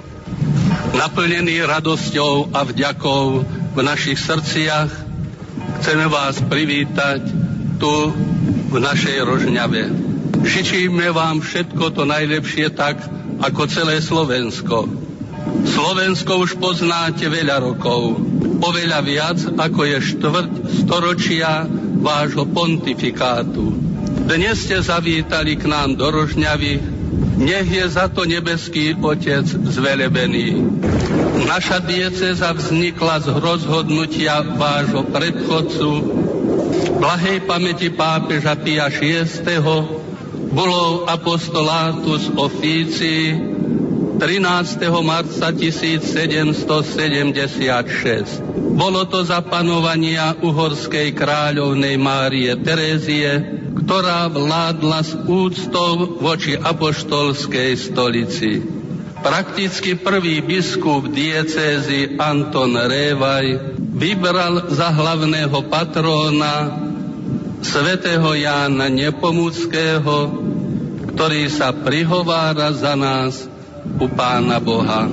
naplnený radosťou a vďakou v našich srdciach, chceme vás privítať tu v našej rožňave. Žičíme vám všetko to najlepšie tak, ako celé Slovensko. Slovensko už poznáte veľa rokov. oveľa viac ako je štvrť storočia vášho pontifikátu. Dnes ste zavítali k nám do Rožňavy, nech je za to nebeský Otec zvelebený. Naša dieceza vznikla z rozhodnutia vášho predchodcu, blahej pamäti pápeža Pia VI. bolo apostolátus ofícii 13. marca 1776. Bolo to za panovania uhorskej kráľovnej Márie Terézie, ktorá vládla s úctou voči apoštolskej stolici. Prakticky prvý biskup diecézy Anton Révaj vybral za hlavného patróna svätého Jána Nepomuckého, ktorý sa prihovára za nás u Pána Boha.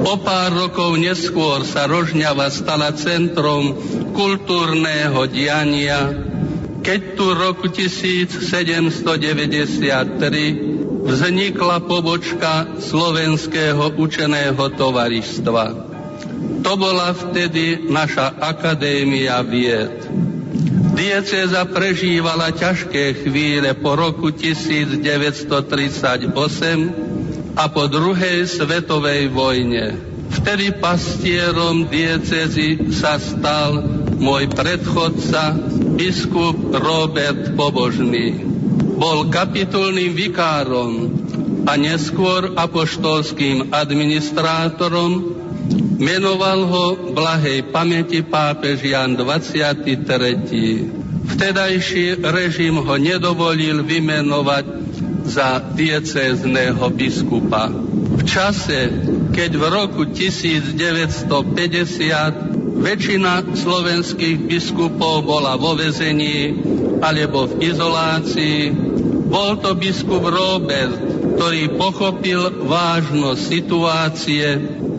O pár rokov neskôr sa Rožňava stala centrom kultúrneho diania, keď tu roku 1793 vznikla pobočka Slovenského učeného tovaristva. To bola vtedy naša akadémia vied. Dieceza prežívala ťažké chvíle po roku 1938 a po druhej svetovej vojne. Vtedy pastierom diecezy sa stal môj predchodca, biskup Robert Pobožný. Bol kapitulným vikárom a neskôr apoštolským administrátorom Menoval ho blahej pamäti pápež Jan 23. Vtedajší režim ho nedovolil vymenovať za diecézneho biskupa. V čase, keď v roku 1950 väčšina slovenských biskupov bola vo vezení alebo v izolácii, bol to biskup Robert, ktorý pochopil vážnosť situácie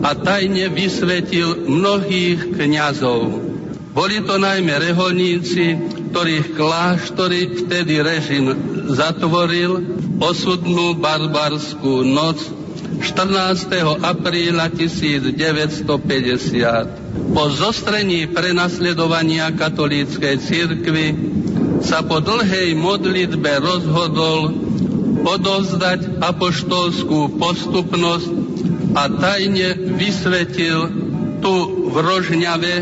a tajne vysvetil mnohých kňazov. Boli to najmä reholníci, ktorých kláštory vtedy režim zatvoril osudnú barbarskú noc 14. apríla 1950. Po zostrení prenasledovania katolíckej cirkvy sa po dlhej modlitbe rozhodol odovzdať apoštolskú postupnosť a tajne vysvetil tu v Rožňave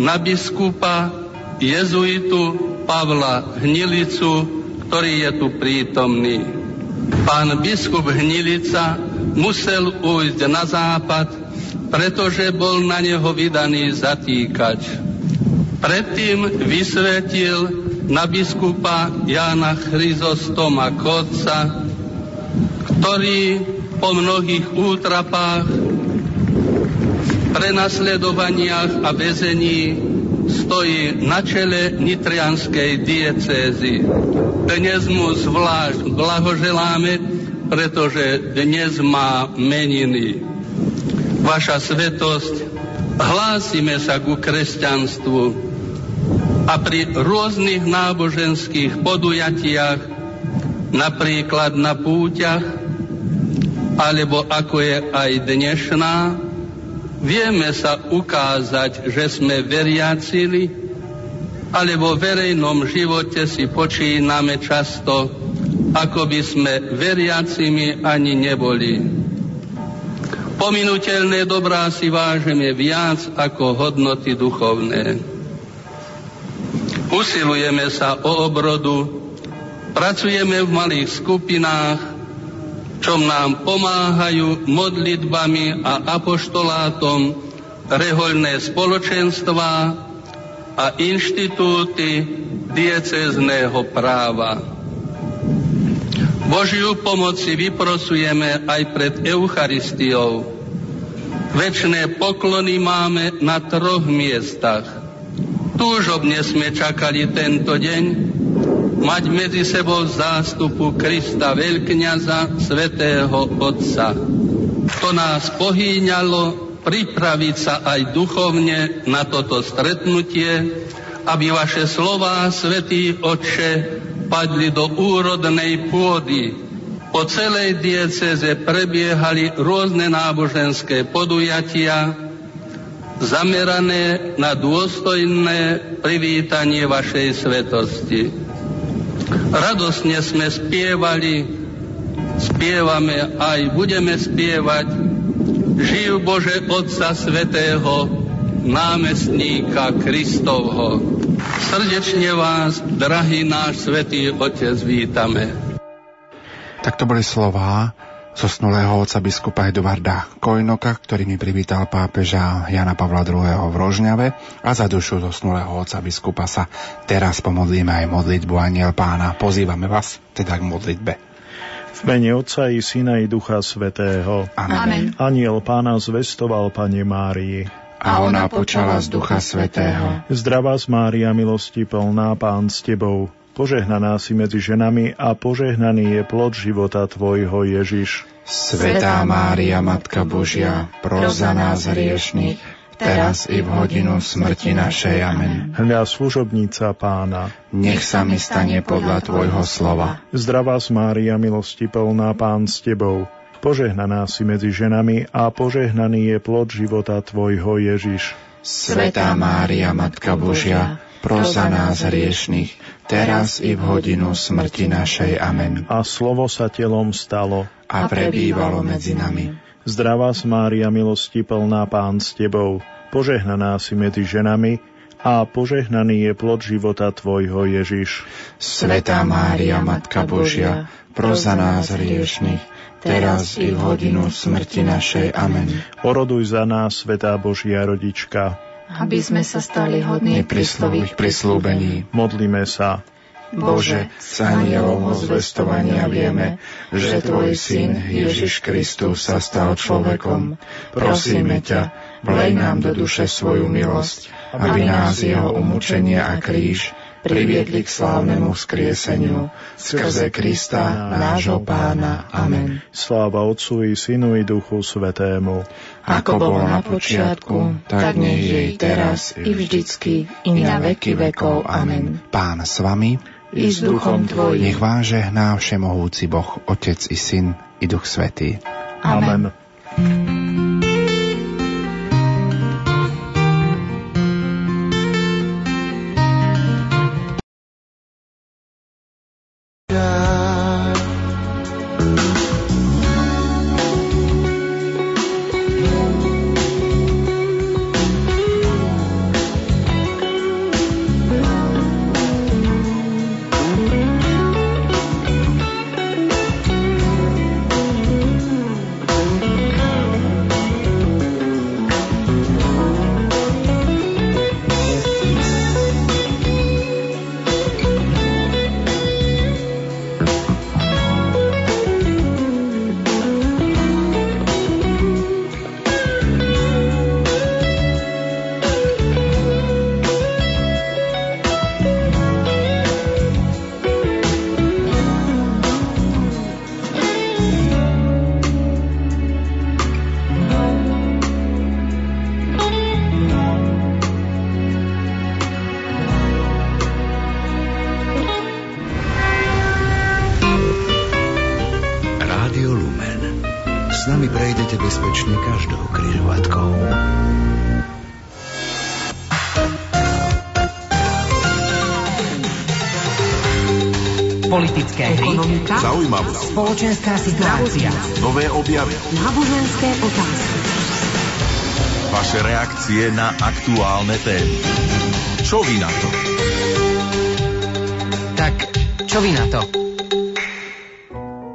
na biskupa jezuitu Pavla Hnilicu, ktorý je tu prítomný. Pán biskup Hnilica musel ujsť na západ, pretože bol na neho vydaný zatýkač. Predtým vysvetil na biskupa Jána Chryzostoma Kodca, ktorý po mnohých útrapách, prenasledovaniach a väzení stojí na čele nitrianskej diecézy. Dnes mu zvlášť blahoželáme, pretože dnes má meniny. Vaša svetosť, hlásime sa ku kresťanstvu a pri rôznych náboženských podujatiach, napríklad na púťach, alebo ako je aj dnešná, vieme sa ukázať, že sme veriacili, ale vo verejnom živote si počíname často, ako by sme veriacimi ani neboli. Pominutelné dobrá si vážime viac ako hodnoty duchovné. Usilujeme sa o obrodu, pracujeme v malých skupinách, čo nám pomáhajú modlitbami a apoštolátom rehoľné spoločenstvá, a inštitúty diecezného práva. Božiu pomoc si vyprosujeme aj pred Eucharistiou. Večné poklony máme na troch miestach. Túžobne sme čakali tento deň mať medzi sebou zástupu Krista Veľkňaza, svätého Otca. To nás pohýňalo pripraviť sa aj duchovne na toto stretnutie, aby vaše slová, Svetý Otče, padli do úrodnej pôdy. Po celej dieceze prebiehali rôzne náboženské podujatia, zamerané na dôstojné privítanie vašej svetosti. Radosne sme spievali, spievame aj budeme spievať Živ Bože Otca Svetého, námestníka Kristovho. Srdečne vás, drahý náš Svetý Otec, vítame. Tak to boli slová zosnulého oca biskupa Eduarda Kojnoka, ktorý mi privítal pápeža Jana Pavla II. v Rožňave a za dušu zosnulého oca biskupa sa teraz pomodlíme aj modlitbu Aniel Pána. Pozývame vás teda k modlitbe. V mene Otca i Syna i Ducha Svetého. Amen. Aniel Pána zvestoval Pane Márii. A ona počala z Ducha Svetého. Zdravá z Mária, milosti plná, Pán s Tebou. Požehnaná si medzi ženami a požehnaný je plod života Tvojho Ježiš. Svetá Mária, Matka Božia, pros za nás hriešných, teraz i v hodinu smrti našej. Amen. Hľa služobnica Pána. Nech sa mi stane podľa Tvojho slova. Zdravá z Mária, milosti plná, Pán s Tebou. Požehnaná si medzi ženami a požehnaný je plod života Tvojho Ježiš. Svetá Mária, Matka Božia, pros za nás hriešných, teraz i v hodinu smrti našej. Amen. A slovo sa telom stalo. A prebývalo medzi nami. Zdravá Mária, milosti plná, Pán s Tebou. Požehnaná si medzi ženami a požehnaný je plod života Tvojho Ježiš. Svetá Mária, Matka Božia, pros za nás hriešných, teraz i v hodinu smrti našej. Amen. Oroduj za nás, Svetá Božia Rodička. Aby sme sa stali hodní Prislových prislúbení. Modlíme sa. Bože, z anielov zvestovania vieme, že Tvoj Syn Ježiš Kristus sa stal človekom. Prosíme ťa, vlej nám do duše svoju milosť, aby nás jeho umúčenie a kríž priviedli k slávnemu vzkrieseniu skrze Krista, nášho Pána. Amen. Sláva Otcu i Synu i Duchu Svetému. Ako bolo na počiatku, tak nech je i teraz, i vždycky, i na veky vekov. Amen. Pán s vami, i s duchom Tvojim. nech vás žehná všemohúci Boh, Otec i Syn, i Duch Svetý. Amen. Rádio na aktuálne témy. Čo vy na to? Tak, čo vy na to?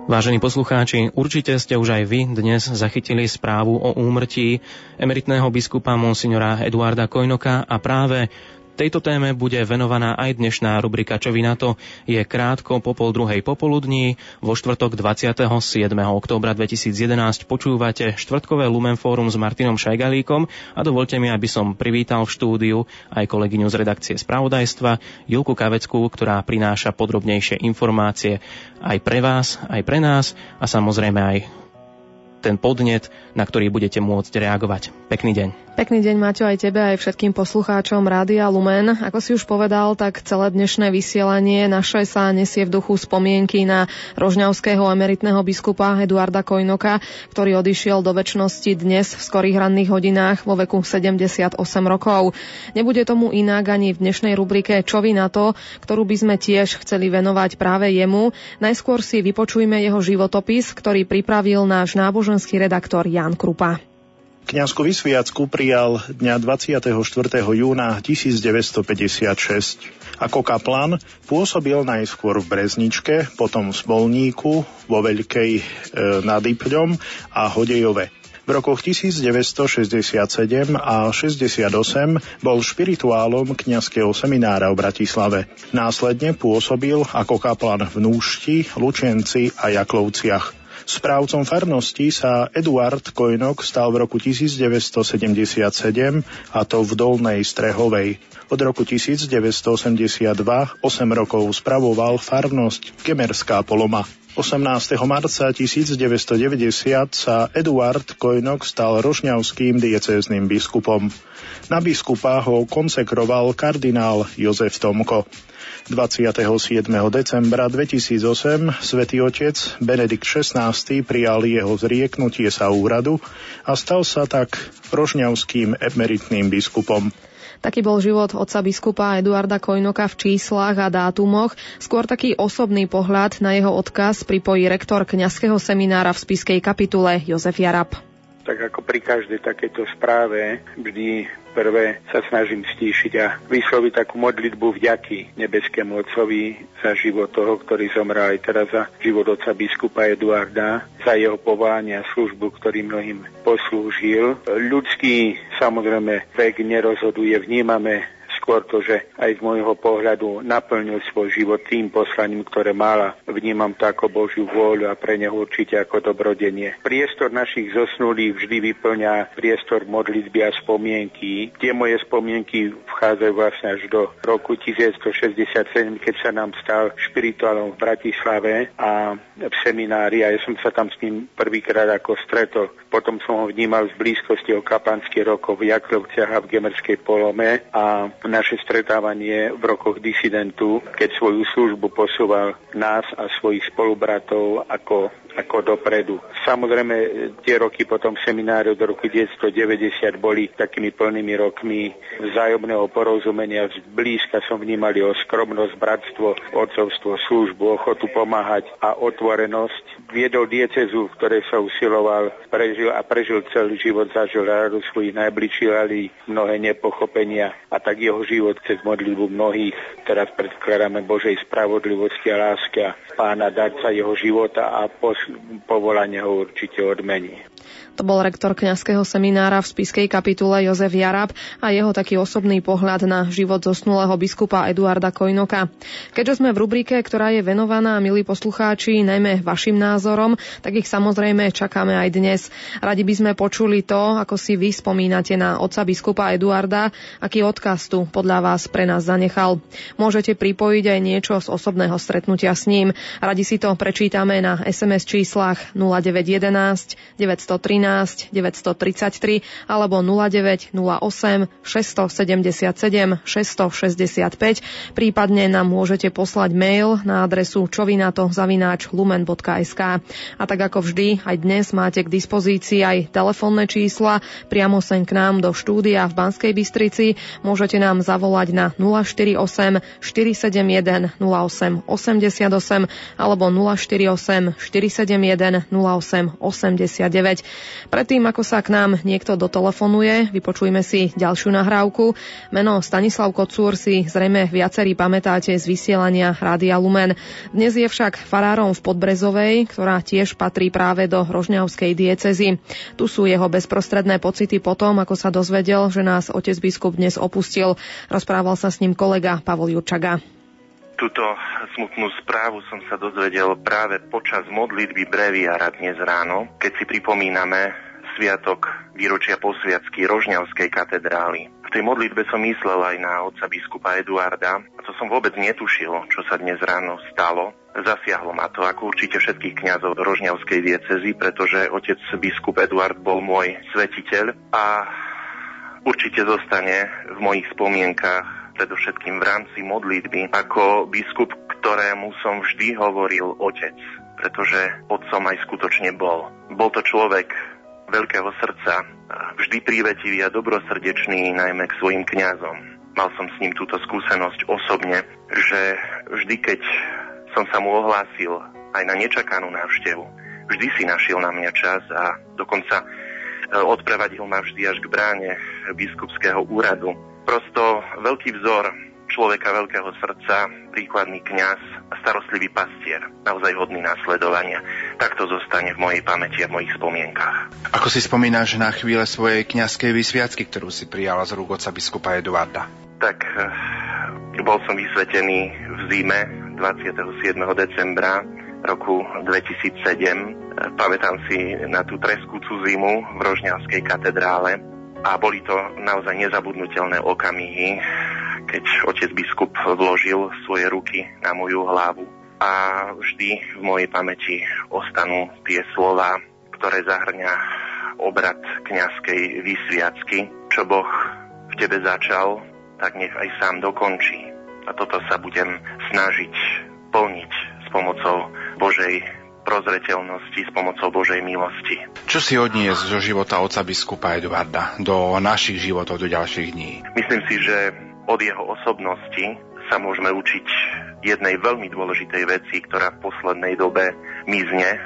Vážení poslucháči, určite ste už aj vy dnes zachytili správu o úmrtí emeritného biskupa monsignora Eduarda Kojnoka a práve tejto téme bude venovaná aj dnešná rubrika Čo vy na to je krátko po pol druhej popoludní. Vo štvrtok 27. októbra 2011 počúvate štvrtkové Lumen Fórum s Martinom Šajgalíkom a dovolte mi, aby som privítal v štúdiu aj kolegyňu z redakcie Spravodajstva Julku Kaveckú, ktorá prináša podrobnejšie informácie aj pre vás, aj pre nás a samozrejme aj ten podnet, na ktorý budete môcť reagovať. Pekný deň. Pekný deň Maťo aj tebe, aj všetkým poslucháčom Rádia Lumen. Ako si už povedal, tak celé dnešné vysielanie naše sa nesie v duchu spomienky na rožňavského emeritného biskupa Eduarda Kojnoka, ktorý odišiel do väčšnosti dnes v skorých ranných hodinách vo veku 78 rokov. Nebude tomu inak ani v dnešnej rubrike Čo vy na to, ktorú by sme tiež chceli venovať práve jemu. Najskôr si vypočujme jeho životopis, ktorý pripravil náš náboženský redaktor Jan Krupa. Kňazku vysviacku prijal dňa 24. júna 1956. Ako kaplan pôsobil najskôr v Brezničke, potom v Smolníku, vo Veľkej e, nad Ipľom a Hodejove. V rokoch 1967 a 68 bol špirituálom kňazského seminára v Bratislave. Následne pôsobil ako kaplan v Núšti, Lučenci a Jaklovciach. Správcom farnosti sa Eduard Kojnok stal v roku 1977 a to v Dolnej Strehovej. Od roku 1982 8 rokov spravoval farnosť Kemerská Poloma. 18. marca 1990 sa Eduard Kojnok stal rožňavským diecézným biskupom. Na biskupa ho konsekroval kardinál Jozef Tomko. 27. decembra 2008 svätý otec Benedikt XVI prijal jeho zrieknutie sa úradu a stal sa tak rožňavským emeritným biskupom. Taký bol život otca biskupa Eduarda Kojnoka v číslach a dátumoch. Skôr taký osobný pohľad na jeho odkaz pripojí rektor kňazského seminára v spiskej kapitule Jozef Jarab tak ako pri každej takejto správe vždy prvé sa snažím stíšiť a vysloviť takú modlitbu vďaky nebeskému Otcovi za život toho, ktorý zomrel aj teraz za život otca biskupa Eduarda, za jeho povolanie a službu, ktorý mnohým poslúžil. Ľudský samozrejme vek nerozhoduje, vnímame skôr to, že aj z môjho pohľadu naplnil svoj život tým poslaním, ktoré mala. Vnímam to ako Božiu vôľu a pre neho určite ako dobrodenie. Priestor našich zosnulých vždy vyplňa priestor modlitby a spomienky. Tie moje spomienky vchádzajú vlastne až do roku 1967, keď sa nám stal špirituálom v Bratislave a v seminári a ja som sa tam s ním prvýkrát ako stretol. Potom som ho vnímal z blízkosti o kapanských rokov v Jaklovciach a v Gemerskej polome a na naše stretávanie v rokoch disidentu, keď svoju službu posúval nás a svojich spolubratov ako ako dopredu. Samozrejme, tie roky potom semináriu do roku 1990 boli takými plnými rokmi vzájomného porozumenia. Blízka som vnímal o skromnosť, bratstvo, otcovstvo, službu, ochotu pomáhať a otvorenosť. Viedol diecezu, v ktorej sa usiloval, prežil a prežil celý život, zažil radu svojich najbližších, ale mnohé nepochopenia a tak jeho život cez modlitbu mnohých. Teraz predkladáme Božej spravodlivosti a láske a pána dať sa jeho života a pos- povolanie ho určite odmení. To bol rektor kňazského seminára v spiskej kapitule Jozef Jarab a jeho taký osobný pohľad na život zosnulého biskupa Eduarda Kojnoka. Keďže sme v rubrike, ktorá je venovaná, milí poslucháči, najmä vašim názorom, tak ich samozrejme čakáme aj dnes. Radi by sme počuli to, ako si vy spomínate na otca biskupa Eduarda, aký odkaz tu podľa vás pre nás zanechal. Môžete pripojiť aj niečo z osobného stretnutia s ním. Radi si to prečítame na SMS číslach 0911 913 913 933 alebo 09 08 677 665. Prípadne nám môžete poslať mail na adresu čovinato zavináč lumen.sk. A tak ako vždy, aj dnes máte k dispozícii aj telefónne čísla priamo sem k nám do štúdia v Banskej Bystrici. Môžete nám zavolať na 048 471 08 88 alebo 048 471 08 89. Predtým, ako sa k nám niekto dotelefonuje, vypočujme si ďalšiu nahrávku. Meno Stanislav Kocúr si zrejme viacerí pamätáte z vysielania Rádia Lumen. Dnes je však farárom v Podbrezovej, ktorá tiež patrí práve do Rožňavskej diecezy. Tu sú jeho bezprostredné pocity potom, ako sa dozvedel, že nás otec biskup dnes opustil. Rozprával sa s ním kolega Pavol Jurčaga. Túto smutnú správu som sa dozvedel práve počas modlitby breviára dnes ráno, keď si pripomíname sviatok výročia posviacky Rožňavskej katedrály. V tej modlitbe som myslel aj na otca biskupa Eduarda a to som vôbec netušil, čo sa dnes ráno stalo. Zasiahlo ma to, ako určite všetkých kňazov Rožňavskej diecezy, pretože otec biskup Eduard bol môj svetiteľ a určite zostane v mojich spomienkach, predovšetkým v rámci modlitby, ako biskup, ktorému som vždy hovoril otec, pretože otcom aj skutočne bol. Bol to človek veľkého srdca, vždy prívetivý a dobrosrdečný, najmä k svojim kňazom. Mal som s ním túto skúsenosť osobne, že vždy, keď som sa mu ohlásil aj na nečakanú návštevu, vždy si našiel na mňa čas a dokonca e, odprevadil ma vždy až k bráne biskupského úradu. Prosto veľký vzor človeka veľkého srdca, príkladný kňaz a starostlivý pastier, naozaj hodný následovania. Tak to zostane v mojej pamäti a v mojich spomienkach. Ako si spomínaš na chvíle svojej kňazskej vysviacky, ktorú si prijala z rúk oca biskupa Eduarda? Tak eh, bol som vysvetený v zime 27. decembra roku 2007. Pamätám si na tú treskúcu zimu v Rožňavskej katedrále a boli to naozaj nezabudnutelné okamihy, keď otec biskup vložil svoje ruky na moju hlavu a vždy v mojej pamäti ostanú tie slova, ktoré zahrňa obrad kňazskej vysviacky, čo Boh v tebe začal, tak nech aj sám dokončí. A toto sa budem snažiť plniť s pomocou Božej prozreteľnosti s pomocou Božej milosti. Čo si odniesť zo života oca biskupa Eduarda do našich životov, do ďalších dní? Myslím si, že od jeho osobnosti sa môžeme učiť jednej veľmi dôležitej veci, ktorá v poslednej dobe mizne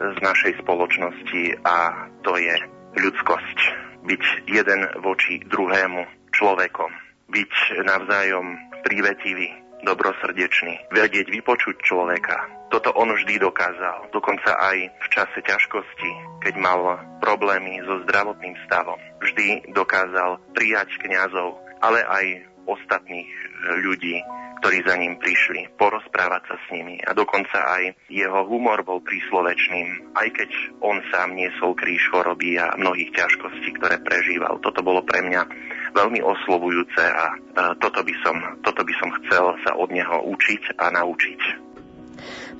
z našej spoločnosti a to je ľudskosť. Byť jeden voči druhému človekom. Byť navzájom prívetivý, dobrosrdečný. Vedieť vypočuť človeka. Toto on vždy dokázal. Dokonca aj v čase ťažkosti, keď mal problémy so zdravotným stavom. Vždy dokázal prijať kňazov, ale aj ostatných e, ľudí, ktorí za ním prišli, porozprávať sa s nimi. A dokonca aj jeho humor bol príslovečným, aj keď on sám niesol kríž choroby a mnohých ťažkostí, ktoré prežíval. Toto bolo pre mňa veľmi oslovujúce a e, toto by som, toto by som chcel sa od neho učiť a naučiť.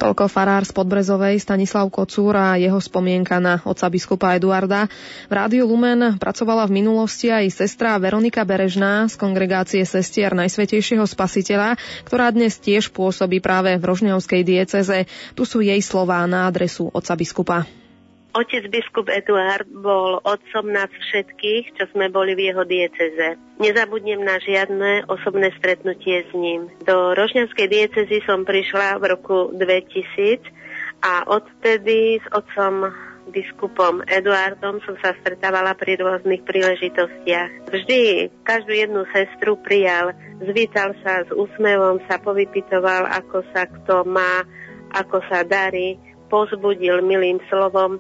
Toľko farár z Podbrezovej Stanislav Kocúr a jeho spomienka na otca biskupa Eduarda. V Rádiu Lumen pracovala v minulosti aj sestra Veronika Berežná z kongregácie sestier Najsvetejšieho spasiteľa, ktorá dnes tiež pôsobí práve v Rožňavskej dieceze. Tu sú jej slová na adresu otca biskupa. Otec biskup Eduard bol otcom nás všetkých, čo sme boli v jeho dieceze. Nezabudnem na žiadne osobné stretnutie s ním. Do Rožňanskej diecezy som prišla v roku 2000 a odtedy s otcom biskupom Eduardom som sa stretávala pri rôznych príležitostiach. Vždy každú jednu sestru prijal, zvítal sa s úsmevom, sa povypitoval, ako sa kto má, ako sa darí, pozbudil milým slovom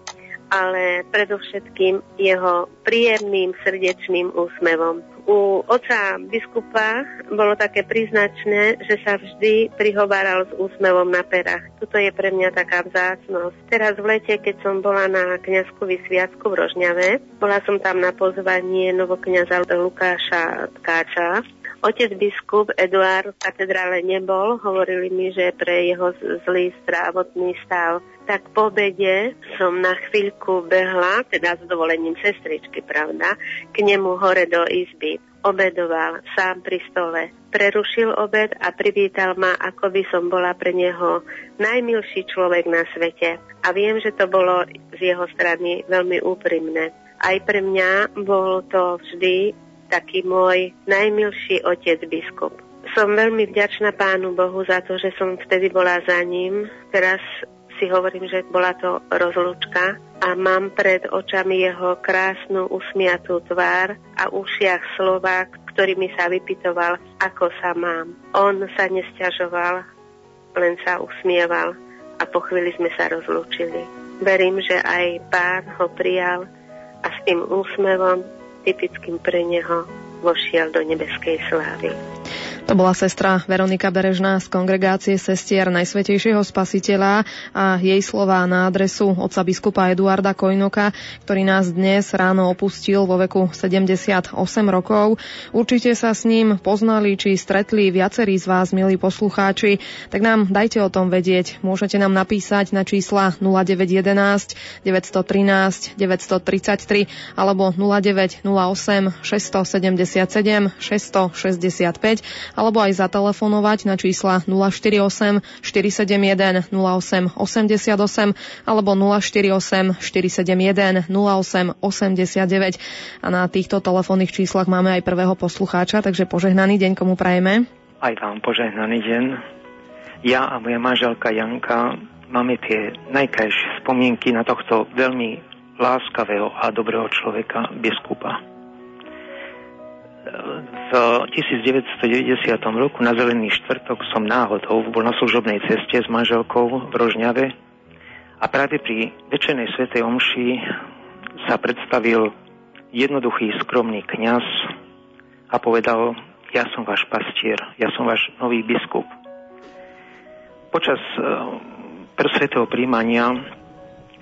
ale predovšetkým jeho príjemným srdečným úsmevom. U oca biskupa bolo také príznačné, že sa vždy prihováral s úsmevom na perách. Tuto je pre mňa taká vzácnosť. Teraz v lete, keď som bola na kňazku vysviacku v Rožňave, bola som tam na pozvanie novokňaza Lukáša Tkáča, Otec biskup Eduard v katedrále nebol, hovorili mi, že pre jeho zlý zdravotný stav. Tak po obede som na chvíľku behla, teda s dovolením sestričky, pravda, k nemu hore do izby. Obedoval sám pri stole. Prerušil obed a privítal ma, ako by som bola pre neho najmilší človek na svete. A viem, že to bolo z jeho strany veľmi úprimné. Aj pre mňa bol to vždy taký môj najmilší otec biskup. Som veľmi vďačná Pánu Bohu za to, že som vtedy bola za ním. Teraz si hovorím, že bola to rozlúčka a mám pred očami jeho krásnu usmiatú tvár a ušiach slova, ktorými sa vypitoval, ako sa mám. On sa nesťažoval, len sa usmieval a po chvíli sme sa rozlúčili. Verím, že aj pán ho prijal a s tým úsmevom typickým pre neho vošiel do nebeskej slávy. To bola sestra Veronika Berežná z kongregácie sestier Najsvetejšieho spasiteľa a jej slová na adresu otca biskupa Eduarda Kojnoka, ktorý nás dnes ráno opustil vo veku 78 rokov. Určite sa s ním poznali či stretli viacerí z vás, milí poslucháči, tak nám dajte o tom vedieť. Môžete nám napísať na čísla 0911 913 933 alebo 0908 677 665 alebo aj zatelefonovať na čísla 048 471 08 88 alebo 048 471 08 89. A na týchto telefónnych číslach máme aj prvého poslucháča, takže požehnaný deň komu prajeme. Aj vám požehnaný deň. Ja a moja manželka Janka máme tie najkrajšie spomienky na tohto veľmi láskavého a dobrého človeka, biskupa v 1990 roku na Zelený štvrtok som náhodou bol na služobnej ceste s manželkou v Rožňave a práve pri večernej svetej omši sa predstavil jednoduchý, skromný kňaz a povedal, ja som váš pastier, ja som váš nový biskup. Počas uh, svetého príjmania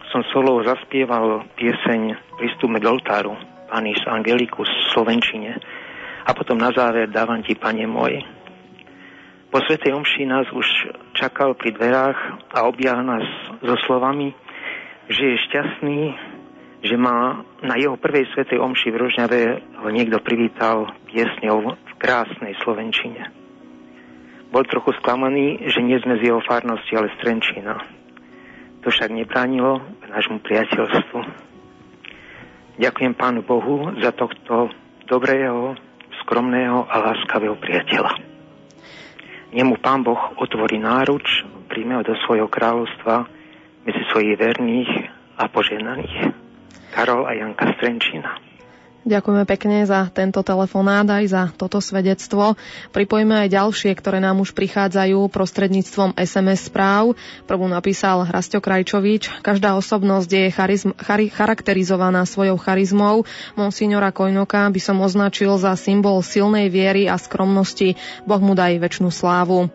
som solo zaspieval pieseň Pristúme k oltáru Panis Angelicus v Slovenčine a potom na záver dávam ti, pane môj. Po Svetej Omši nás už čakal pri dverách a objal nás so slovami, že je šťastný, že má na jeho prvej Svetej Omši v Rožňave ho niekto privítal piesňou v krásnej Slovenčine. Bol trochu sklamaný, že nie sme z jeho farnosti, ale z Trenčína. To však nebránilo k nášmu priateľstvu. Ďakujem Pánu Bohu za tohto dobrého, skromného a láskavého priateľa. Nemu Pán Boh otvorí náruč, príjme ho do svojho kráľovstva medzi svojich verných a poženaných. Karol a Janka Strenčina. Ďakujeme pekne za tento telefonát aj za toto svedectvo. Pripojíme aj ďalšie, ktoré nám už prichádzajú prostredníctvom SMS správ. Prvú napísal Hrasťo Krajčovič. Každá osobnosť je charizm, chari, charakterizovaná svojou charizmou. Monsignora Kojnoka by som označil za symbol silnej viery a skromnosti. Boh mu daj väčšinu slávu.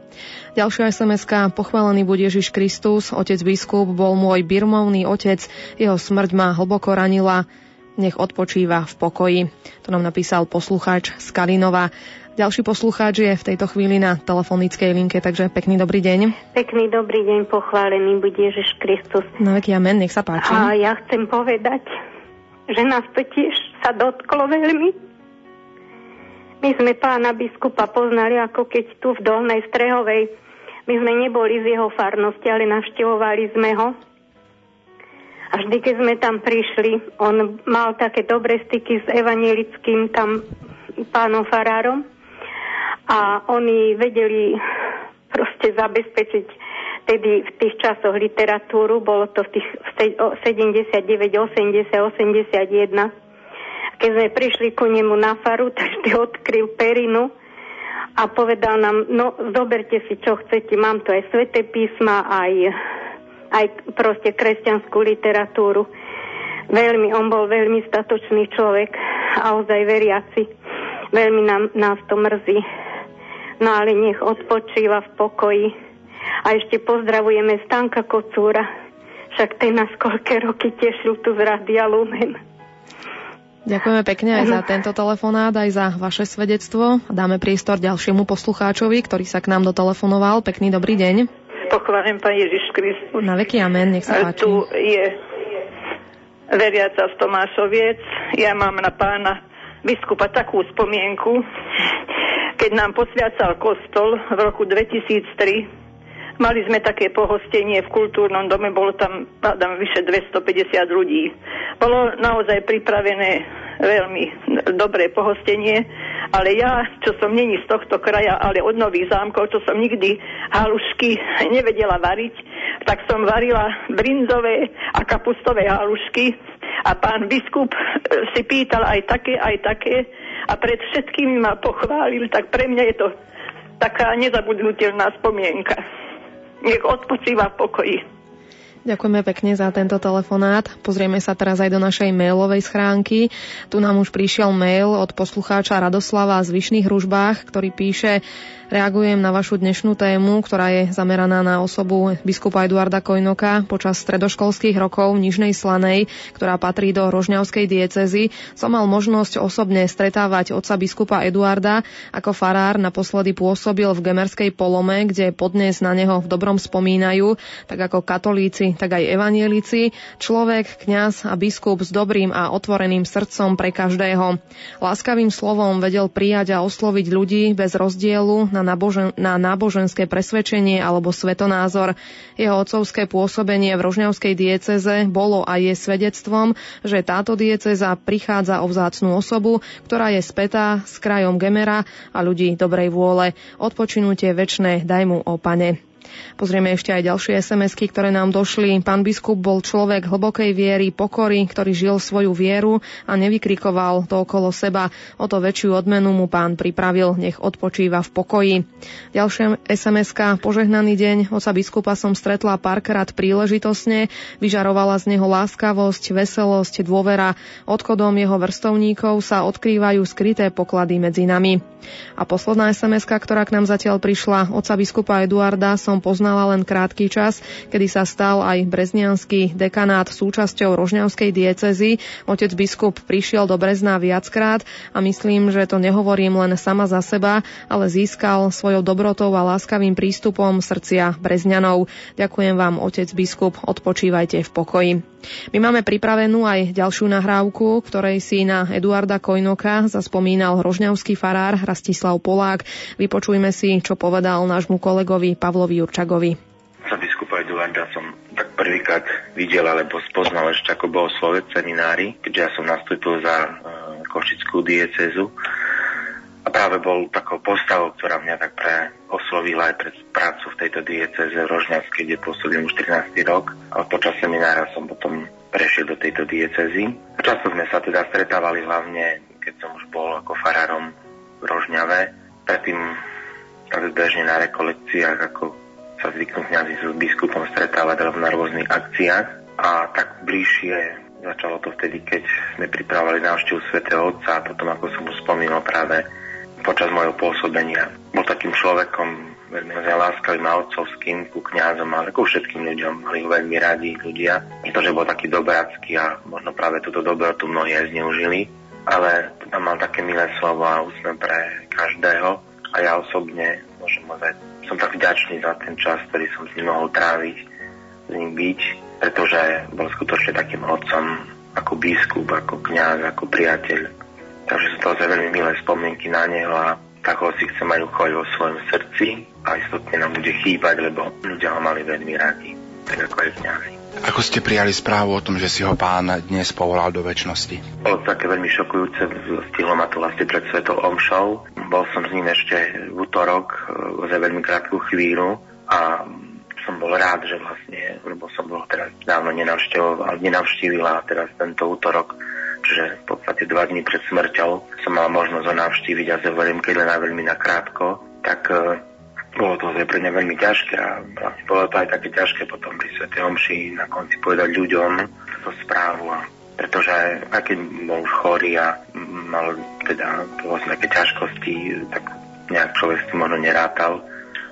Ďalšia sms Pochválený bude Ježiš Kristus, otec biskup, bol môj birmovný otec, jeho smrť ma hlboko ranila nech odpočíva v pokoji. To nám napísal poslucháč z Kalinova. Ďalší poslucháč je v tejto chvíli na telefonickej linke, takže pekný dobrý deň. Pekný dobrý deň, pochválený bude Ježiš Kristus. Na veky amen, nech sa páči. A ja chcem povedať, že nás to tiež sa dotklo veľmi. My sme pána biskupa poznali, ako keď tu v Dolnej Strehovej. My sme neboli z jeho farnosti, ale navštevovali sme ho a vždy, keď sme tam prišli, on mal také dobré styky s evanielickým tam pánom Farárom a oni vedeli proste zabezpečiť tedy v tých časoch literatúru, bolo to v tých 79, 80, 81. Keď sme prišli ku nemu na faru, tak vždy odkryl perinu a povedal nám, no zoberte si, čo chcete, mám tu aj svete písma, aj aj proste kresťanskú literatúru. Veľmi, on bol veľmi statočný človek a ozaj veriaci. Veľmi nám, nás to mrzí. No ale nech odpočíva v pokoji. A ešte pozdravujeme Stanka Kocúra. Však ten nás koľké roky tešil tu z Radia Lumen. Ďakujeme pekne aj za tento telefonát, aj za vaše svedectvo. Dáme priestor ďalšiemu poslucháčovi, ktorý sa k nám dotelefonoval. Pekný dobrý deň pochválim Pán Ježiš Kristus. Na veky amen, nech sa páči. Tu je veriaca z Tomášoviec. Ja mám na pána biskupa takú spomienku, keď nám posviacal kostol v roku 2003 Mali sme také pohostenie v kultúrnom dome, bolo tam, hádam, vyše 250 ľudí. Bolo naozaj pripravené veľmi dobré pohostenie, ale ja, čo som není z tohto kraja, ale od Nových zámkov, čo som nikdy halušky nevedela variť, tak som varila brinzové a kapustové halušky a pán biskup e, si pýtal aj také, aj také a pred všetkými ma pochválil, tak pre mňa je to taká nezabudnutelná spomienka. Nech odpočíva v pokoji. Ďakujeme pekne za tento telefonát. Pozrieme sa teraz aj do našej mailovej schránky. Tu nám už prišiel mail od poslucháča Radoslava z Vyšných hružbách, ktorý píše Reagujem na vašu dnešnú tému, ktorá je zameraná na osobu biskupa Eduarda Kojnoka počas stredoškolských rokov v Nižnej Slanej, ktorá patrí do Rožňavskej diecezy. Som mal možnosť osobne stretávať otca biskupa Eduarda. Ako farár naposledy pôsobil v Gemerskej Polome, kde podnes na neho v dobrom spomínajú, tak ako katolíci, tak aj evanielici. Človek, kňaz a biskup s dobrým a otvoreným srdcom pre každého. Láskavým slovom vedel prijať a osloviť ľudí bez rozdielu na nábožen- na náboženské presvedčenie alebo svetonázor. Jeho otcovské pôsobenie v Rožňavskej dieceze bolo a je svedectvom, že táto dieceza prichádza o vzácnú osobu, ktorá je spätá s krajom Gemera a ľudí dobrej vôle. Odpočinutie väčšné daj mu o pane. Pozrieme ešte aj ďalšie sms ktoré nám došli. Pán biskup bol človek hlbokej viery, pokory, ktorý žil svoju vieru a nevykrikoval to okolo seba. O to väčšiu odmenu mu pán pripravil, nech odpočíva v pokoji. Ďalšia sms Požehnaný deň. Oca biskupa som stretla párkrát príležitosne. Vyžarovala z neho láskavosť, veselosť, dôvera. Odchodom jeho vrstovníkov sa odkrývajú skryté poklady medzi nami. A posledná sms ktorá k nám zatiaľ prišla. Oca biskupa Eduarda som poznala len krátky čas, kedy sa stal aj breznianský dekanát súčasťou Rožňavskej diecezy. Otec biskup prišiel do Brezna viackrát a myslím, že to nehovorím len sama za seba, ale získal svojou dobrotou a láskavým prístupom srdcia Brezňanov. Ďakujem vám, otec biskup, odpočívajte v pokoji. My máme pripravenú aj ďalšiu nahrávku, ktorej si na Eduarda Kojnoka zaspomínal rožňavský farár Rastislav Polák. Vypočujme si, čo povedal nášmu kolegovi Pavlovi Jurčagovi. Sa biskupa Eduarda som tak prvýkrát videl alebo spoznal ešte ako bol slovec seminári, keďže ja som nastúpil za uh, Košickú diecezu a práve bol takou postavou, ktorá mňa tak pre oslovila aj pre prácu v tejto dieceze v Rožňavskej, kde pôsobím už 13. rok. A počas seminára som potom prešiel do tejto diecezy. Často sme sa teda stretávali hlavne, keď som už bol ako farárom v Rožňave. Predtým tak bežne na rekolekciách, ako sa zvyknú kniazy s biskupom stretávať na rôznych akciách. A tak bližšie začalo to vtedy, keď sme pripravovali návštevu svätého Otca a potom, ako som už spomínal práve počas mojho pôsobenia. Bol takým človekom veľmi láskavým a otcovským ku kňazom, ale ku všetkým ľuďom. Mali ho veľmi radi ľudia, pretože bol taký dobrácky a možno práve túto dobrotu mnohí aj zneužili. Ale tam mal také milé slovo a úsmev pre každého a ja osobne môžem ozaj, som tak vďačný za ten čas, ktorý som s ním mohol tráviť, s ním byť, pretože bol skutočne takým otcom ako biskup, ako kňaz, ako priateľ Takže sú to ozaj veľmi milé spomienky na neho a tak ho si chce mať uchovať vo svojom srdci a istotne nám bude chýbať, lebo ľudia ho mali veľmi radi, tak ako aj kniazy. Ako ste prijali správu o tom, že si ho pán dnes povolal do väčšnosti? Bolo také veľmi šokujúce, stihlo ma to vlastne pred Svetou Omšou. Bol som s ním ešte v útorok e, za veľmi krátku chvíľu a som bol rád, že vlastne, lebo som bol teraz dávno nenavštevil, nenavštívil a teraz tento útorok že v podstate dva dní pred smrťou som mal možnosť ho navštíviť a zoverím, keď len veľmi nakrátko, tak uh, bolo to pre mňa veľmi ťažké a vlastne bolo to aj také ťažké potom pri Sv. Omši na konci povedať ľuďom túto správu a pretože aj keď bol už chorý a mal teda vlastne také ťažkosti, tak nejak človek si možno nerátal,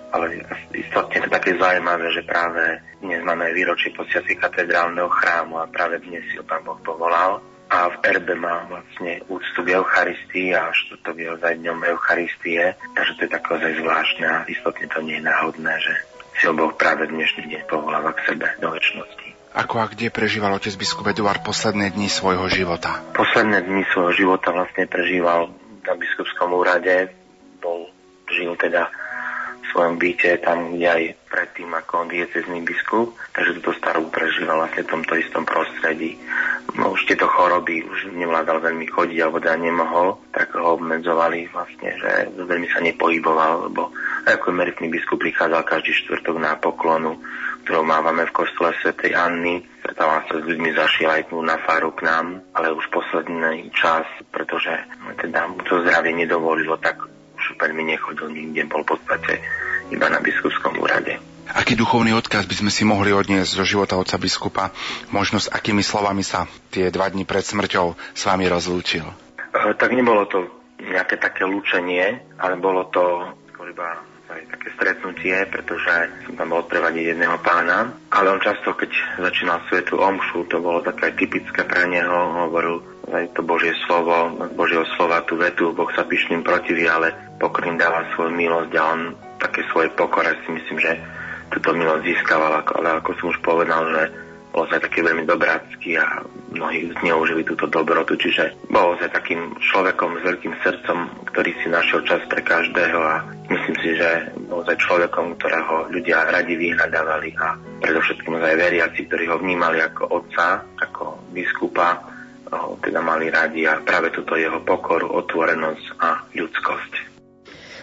ale istotne to také zaujímavé, že práve dnes máme výročie posiaci katedrálneho chrámu a práve dnes si ho pán Boh povolal a v erbe má vlastne úctu k Eucharistii a štvrtok je ozaj dňom Eucharistie, takže to je také ozaj zvláštne a istotne to nie je náhodné, že si ho Boh práve dnešný deň povoláva k sebe do väčšnosti. Ako a kde prežíval otec biskup Eduard posledné dni svojho života? Posledné dni svojho života vlastne prežíval na biskupskom úrade, bol, žil teda svojom byte, tam kde aj predtým ako diecezný biskup, takže túto starú prežíval vlastne v tomto istom prostredí. No, už tieto choroby už nevládal veľmi chodiť alebo teda nemohol, tak ho obmedzovali vlastne, že veľmi sa nepohyboval, lebo ako emeritný biskup prichádzal každý štvrtok na poklonu, ktorú mávame v kostole svätej Anny. Stretával sa s ľuďmi zašiel aj tu na faru k nám, ale už posledný čas, pretože teda mu to zdravie nedovolilo, tak už veľmi nechodil nikde, bol v podstate iba na biskupskom úrade. Aký duchovný odkaz by sme si mohli odniesť zo života otca biskupa? Možno s akými slovami sa tie dva dni pred smrťou s vami rozlúčil? E, tak nebolo to nejaké také lúčenie, ale bolo to skôr iba aj také stretnutie, pretože som tam bol odprevadiť jedného pána, ale on často, keď začínal svetu omšu, to bolo také typické pre neho, hovoril aj to Božie slovo, Božieho slova tú vetu, Boh sa pyšným protiví, ale pokorným dáva svoju milosť a on také svoje pokore si myslím, že túto milosť získaval, ale ako som už povedal, že bol sa taký veľmi dobrácky a mnohí zneužili túto dobrotu, čiže bol sa takým človekom s veľkým srdcom, ktorý si našiel čas pre každého a myslím si, že bol sa človekom, ktorého ľudia radi vyhľadávali a predovšetkým aj veriaci, ktorí ho vnímali ako otca, ako biskupa, ho teda mali radi a práve túto jeho pokoru, otvorenosť a ľudskosť.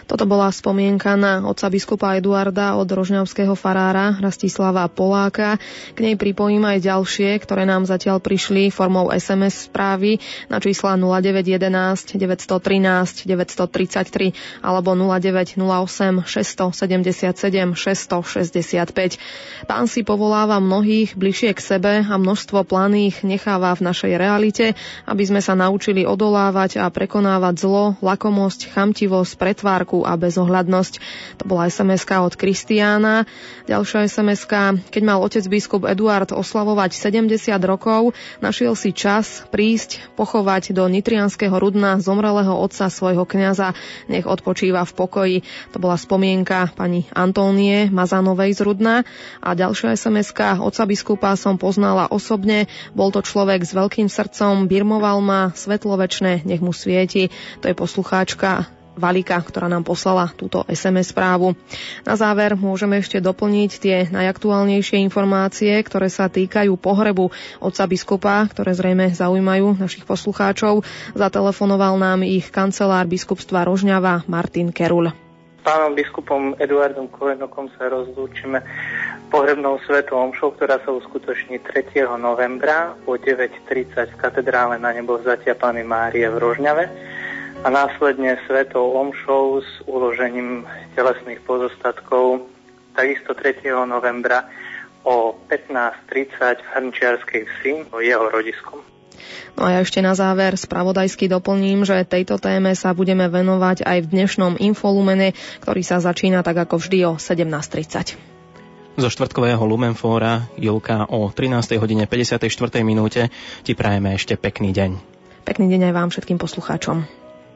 Toto bola spomienka na otca biskupa Eduarda od rožňavského farára Rastislava Poláka. K nej pripojím aj ďalšie, ktoré nám zatiaľ prišli formou SMS správy na čísla 0911 913 933 alebo 0908 677 665. Pán si povoláva mnohých bližšie k sebe a množstvo planých necháva v našej realite, aby sme sa naučili odolávať a prekonávať zlo, lakomosť, chamtivosť, pretvárku a bezohľadnosť. To bola sms od Kristiána. Ďalšia sms keď mal otec biskup Eduard oslavovať 70 rokov, našiel si čas prísť pochovať do Nitrianského rudna zomrelého otca svojho kňaza. Nech odpočíva v pokoji. To bola spomienka pani Antónie Mazanovej z Rudna. A ďalšia sms otca biskupa som poznala osobne. Bol to človek s veľkým srdcom, birmoval ma, svetlovečné, nech mu svieti. To je poslucháčka Valika, ktorá nám poslala túto SMS správu. Na záver môžeme ešte doplniť tie najaktuálnejšie informácie, ktoré sa týkajú pohrebu otca biskupa, ktoré zrejme zaujímajú našich poslucháčov. Zatelefonoval nám ich kancelár biskupstva Rožňava Martin Kerul. Pánom biskupom Eduardom Koenokom sa rozlúčime pohrebnou svetou omšou, ktorá sa uskutoční 3. novembra o 9.30 v katedrále na nebo vzatia Pany Márie v Rožňave a následne svetou omšou s uložením telesných pozostatkov takisto 3. novembra o 15.30 v Hrnčiarskej vsi o jeho rodiskom. No a ja ešte na záver spravodajsky doplním, že tejto téme sa budeme venovať aj v dnešnom infolumene, ktorý sa začína tak ako vždy o 17.30. Zo štvrtkového Lumenfóra Julka o 13. hodine 54. minúte ti prajeme ešte pekný deň. Pekný deň aj vám všetkým poslucháčom.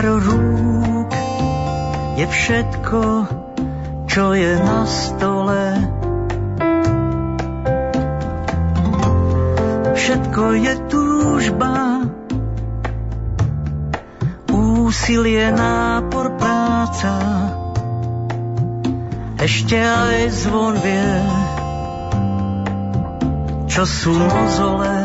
Dar rúk je všetko, čo je na stole. Všetko je túžba, úsilie, nápor, práca. Ešte aj zvon vie, čo sú mozole.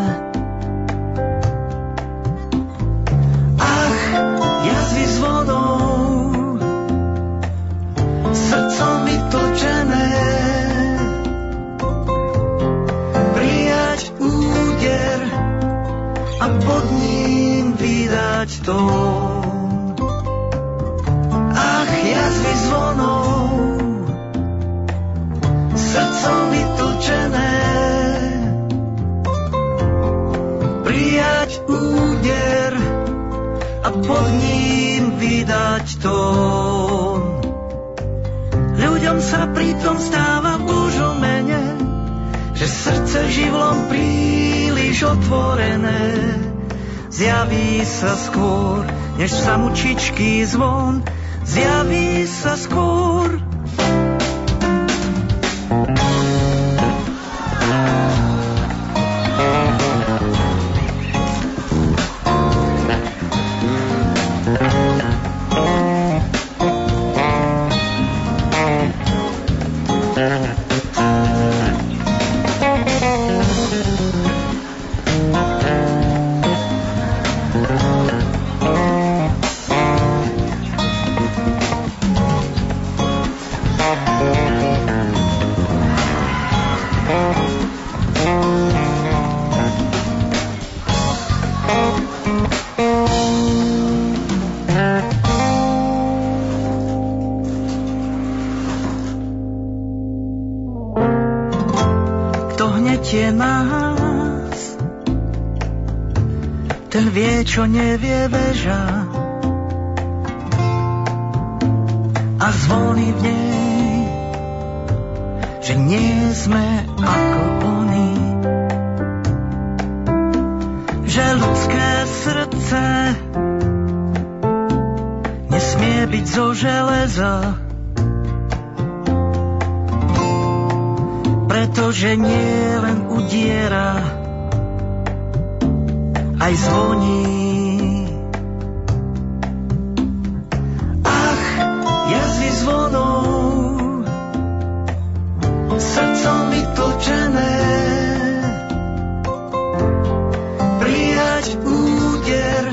Než samučičký zvon, čo nevie veža. A zvony v nej, že nie sme ako oni. Že ľudské srdce nesmie byť zo železa. pretože nie len udiera, aj zvoní. Vytlčené, prijať úder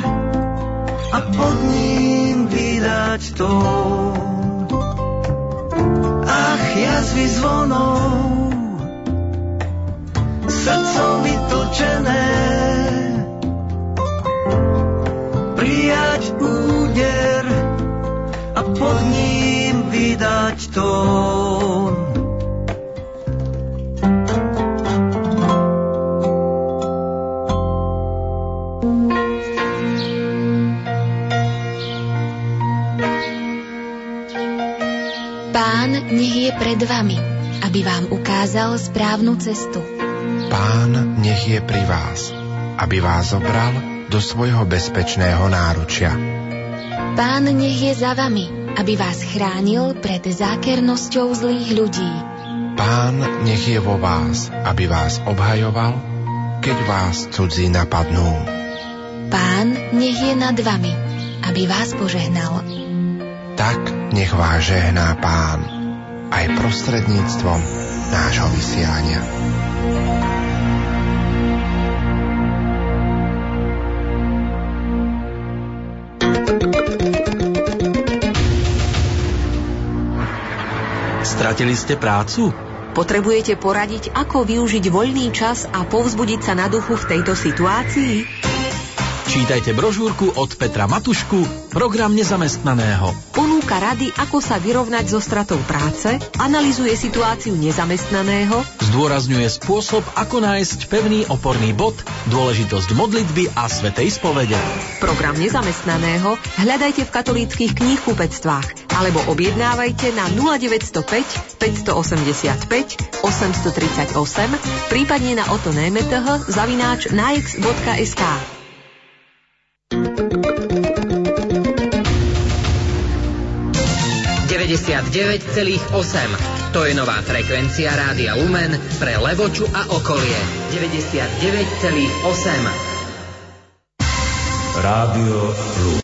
a pod ním vydať tón. Ach, jazvy zvonou, srdcom vytlčené. Prijať úder a pod ním vydať tón. Pred vami, aby vám ukázal správnu cestu. Pán nech je pri vás, aby vás zobral do svojho bezpečného náručia. Pán nech je za vami, aby vás chránil pred zákernosťou zlých ľudí. Pán nech je vo vás, aby vás obhajoval, keď vás cudzí napadnú. Pán nech je nad vami, aby vás požehnal. Tak nech vás žehná Pán, aj prostredníctvom nášho vysiania. '" Stratili ste prácu? Potrebujete poradiť, ako využiť voľný čas a povzbudiť sa na duchu v tejto situácii? Čítajte brožúrku od Petra Matušku Program nezamestnaného. Ponúka rady, ako sa vyrovnať so stratou práce, analizuje situáciu nezamestnaného, zdôrazňuje spôsob, ako nájsť pevný oporný bod, dôležitosť modlitby a svetej spovede. Program nezamestnaného hľadajte v katolíckých knihkupectvách alebo objednávajte na 0905 585 838 prípadne na Oto Németeho zavináč naix.sk. 99,8. To je nová frekvencia Rádia Lumen pre Levoču a okolie. 99,8. Rádio Lumen.